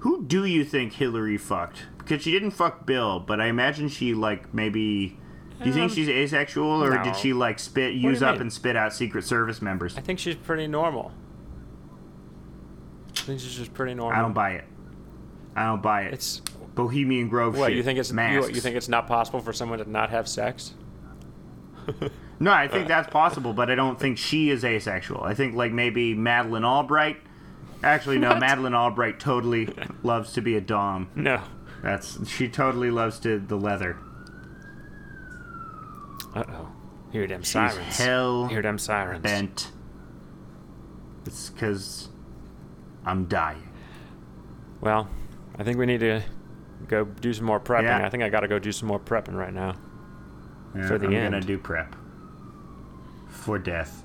Who do you think Hillary fucked? Because she didn't fuck Bill, but I imagine she like maybe. Do you think
Um,
she's asexual, or
no.
did she like spit, use up,
mean?
and spit out Secret Service members?
I think she's pretty normal. I think she's just pretty normal.
I don't buy it. I don't buy it.
It's
Bohemian Grove
what
shit.
you think it's you, you think it's not possible for someone to not have sex?
No, I think that's possible, but I don't think she is asexual. I think like maybe Madeleine Albright. Actually, no.
What?
Madeleine Albright totally loves to be a dom.
No.
That's she totally loves to the leather.
Uh oh. Hear them
She's
sirens.
hell
Hear them sirens.
bent. It's because I'm dying.
Well, I think we need to go do some more prepping.
Yeah.
I think I got to go do some more prepping right now.
Yeah,
For the
I'm
end.
gonna do prep for death.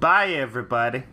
Bye, everybody.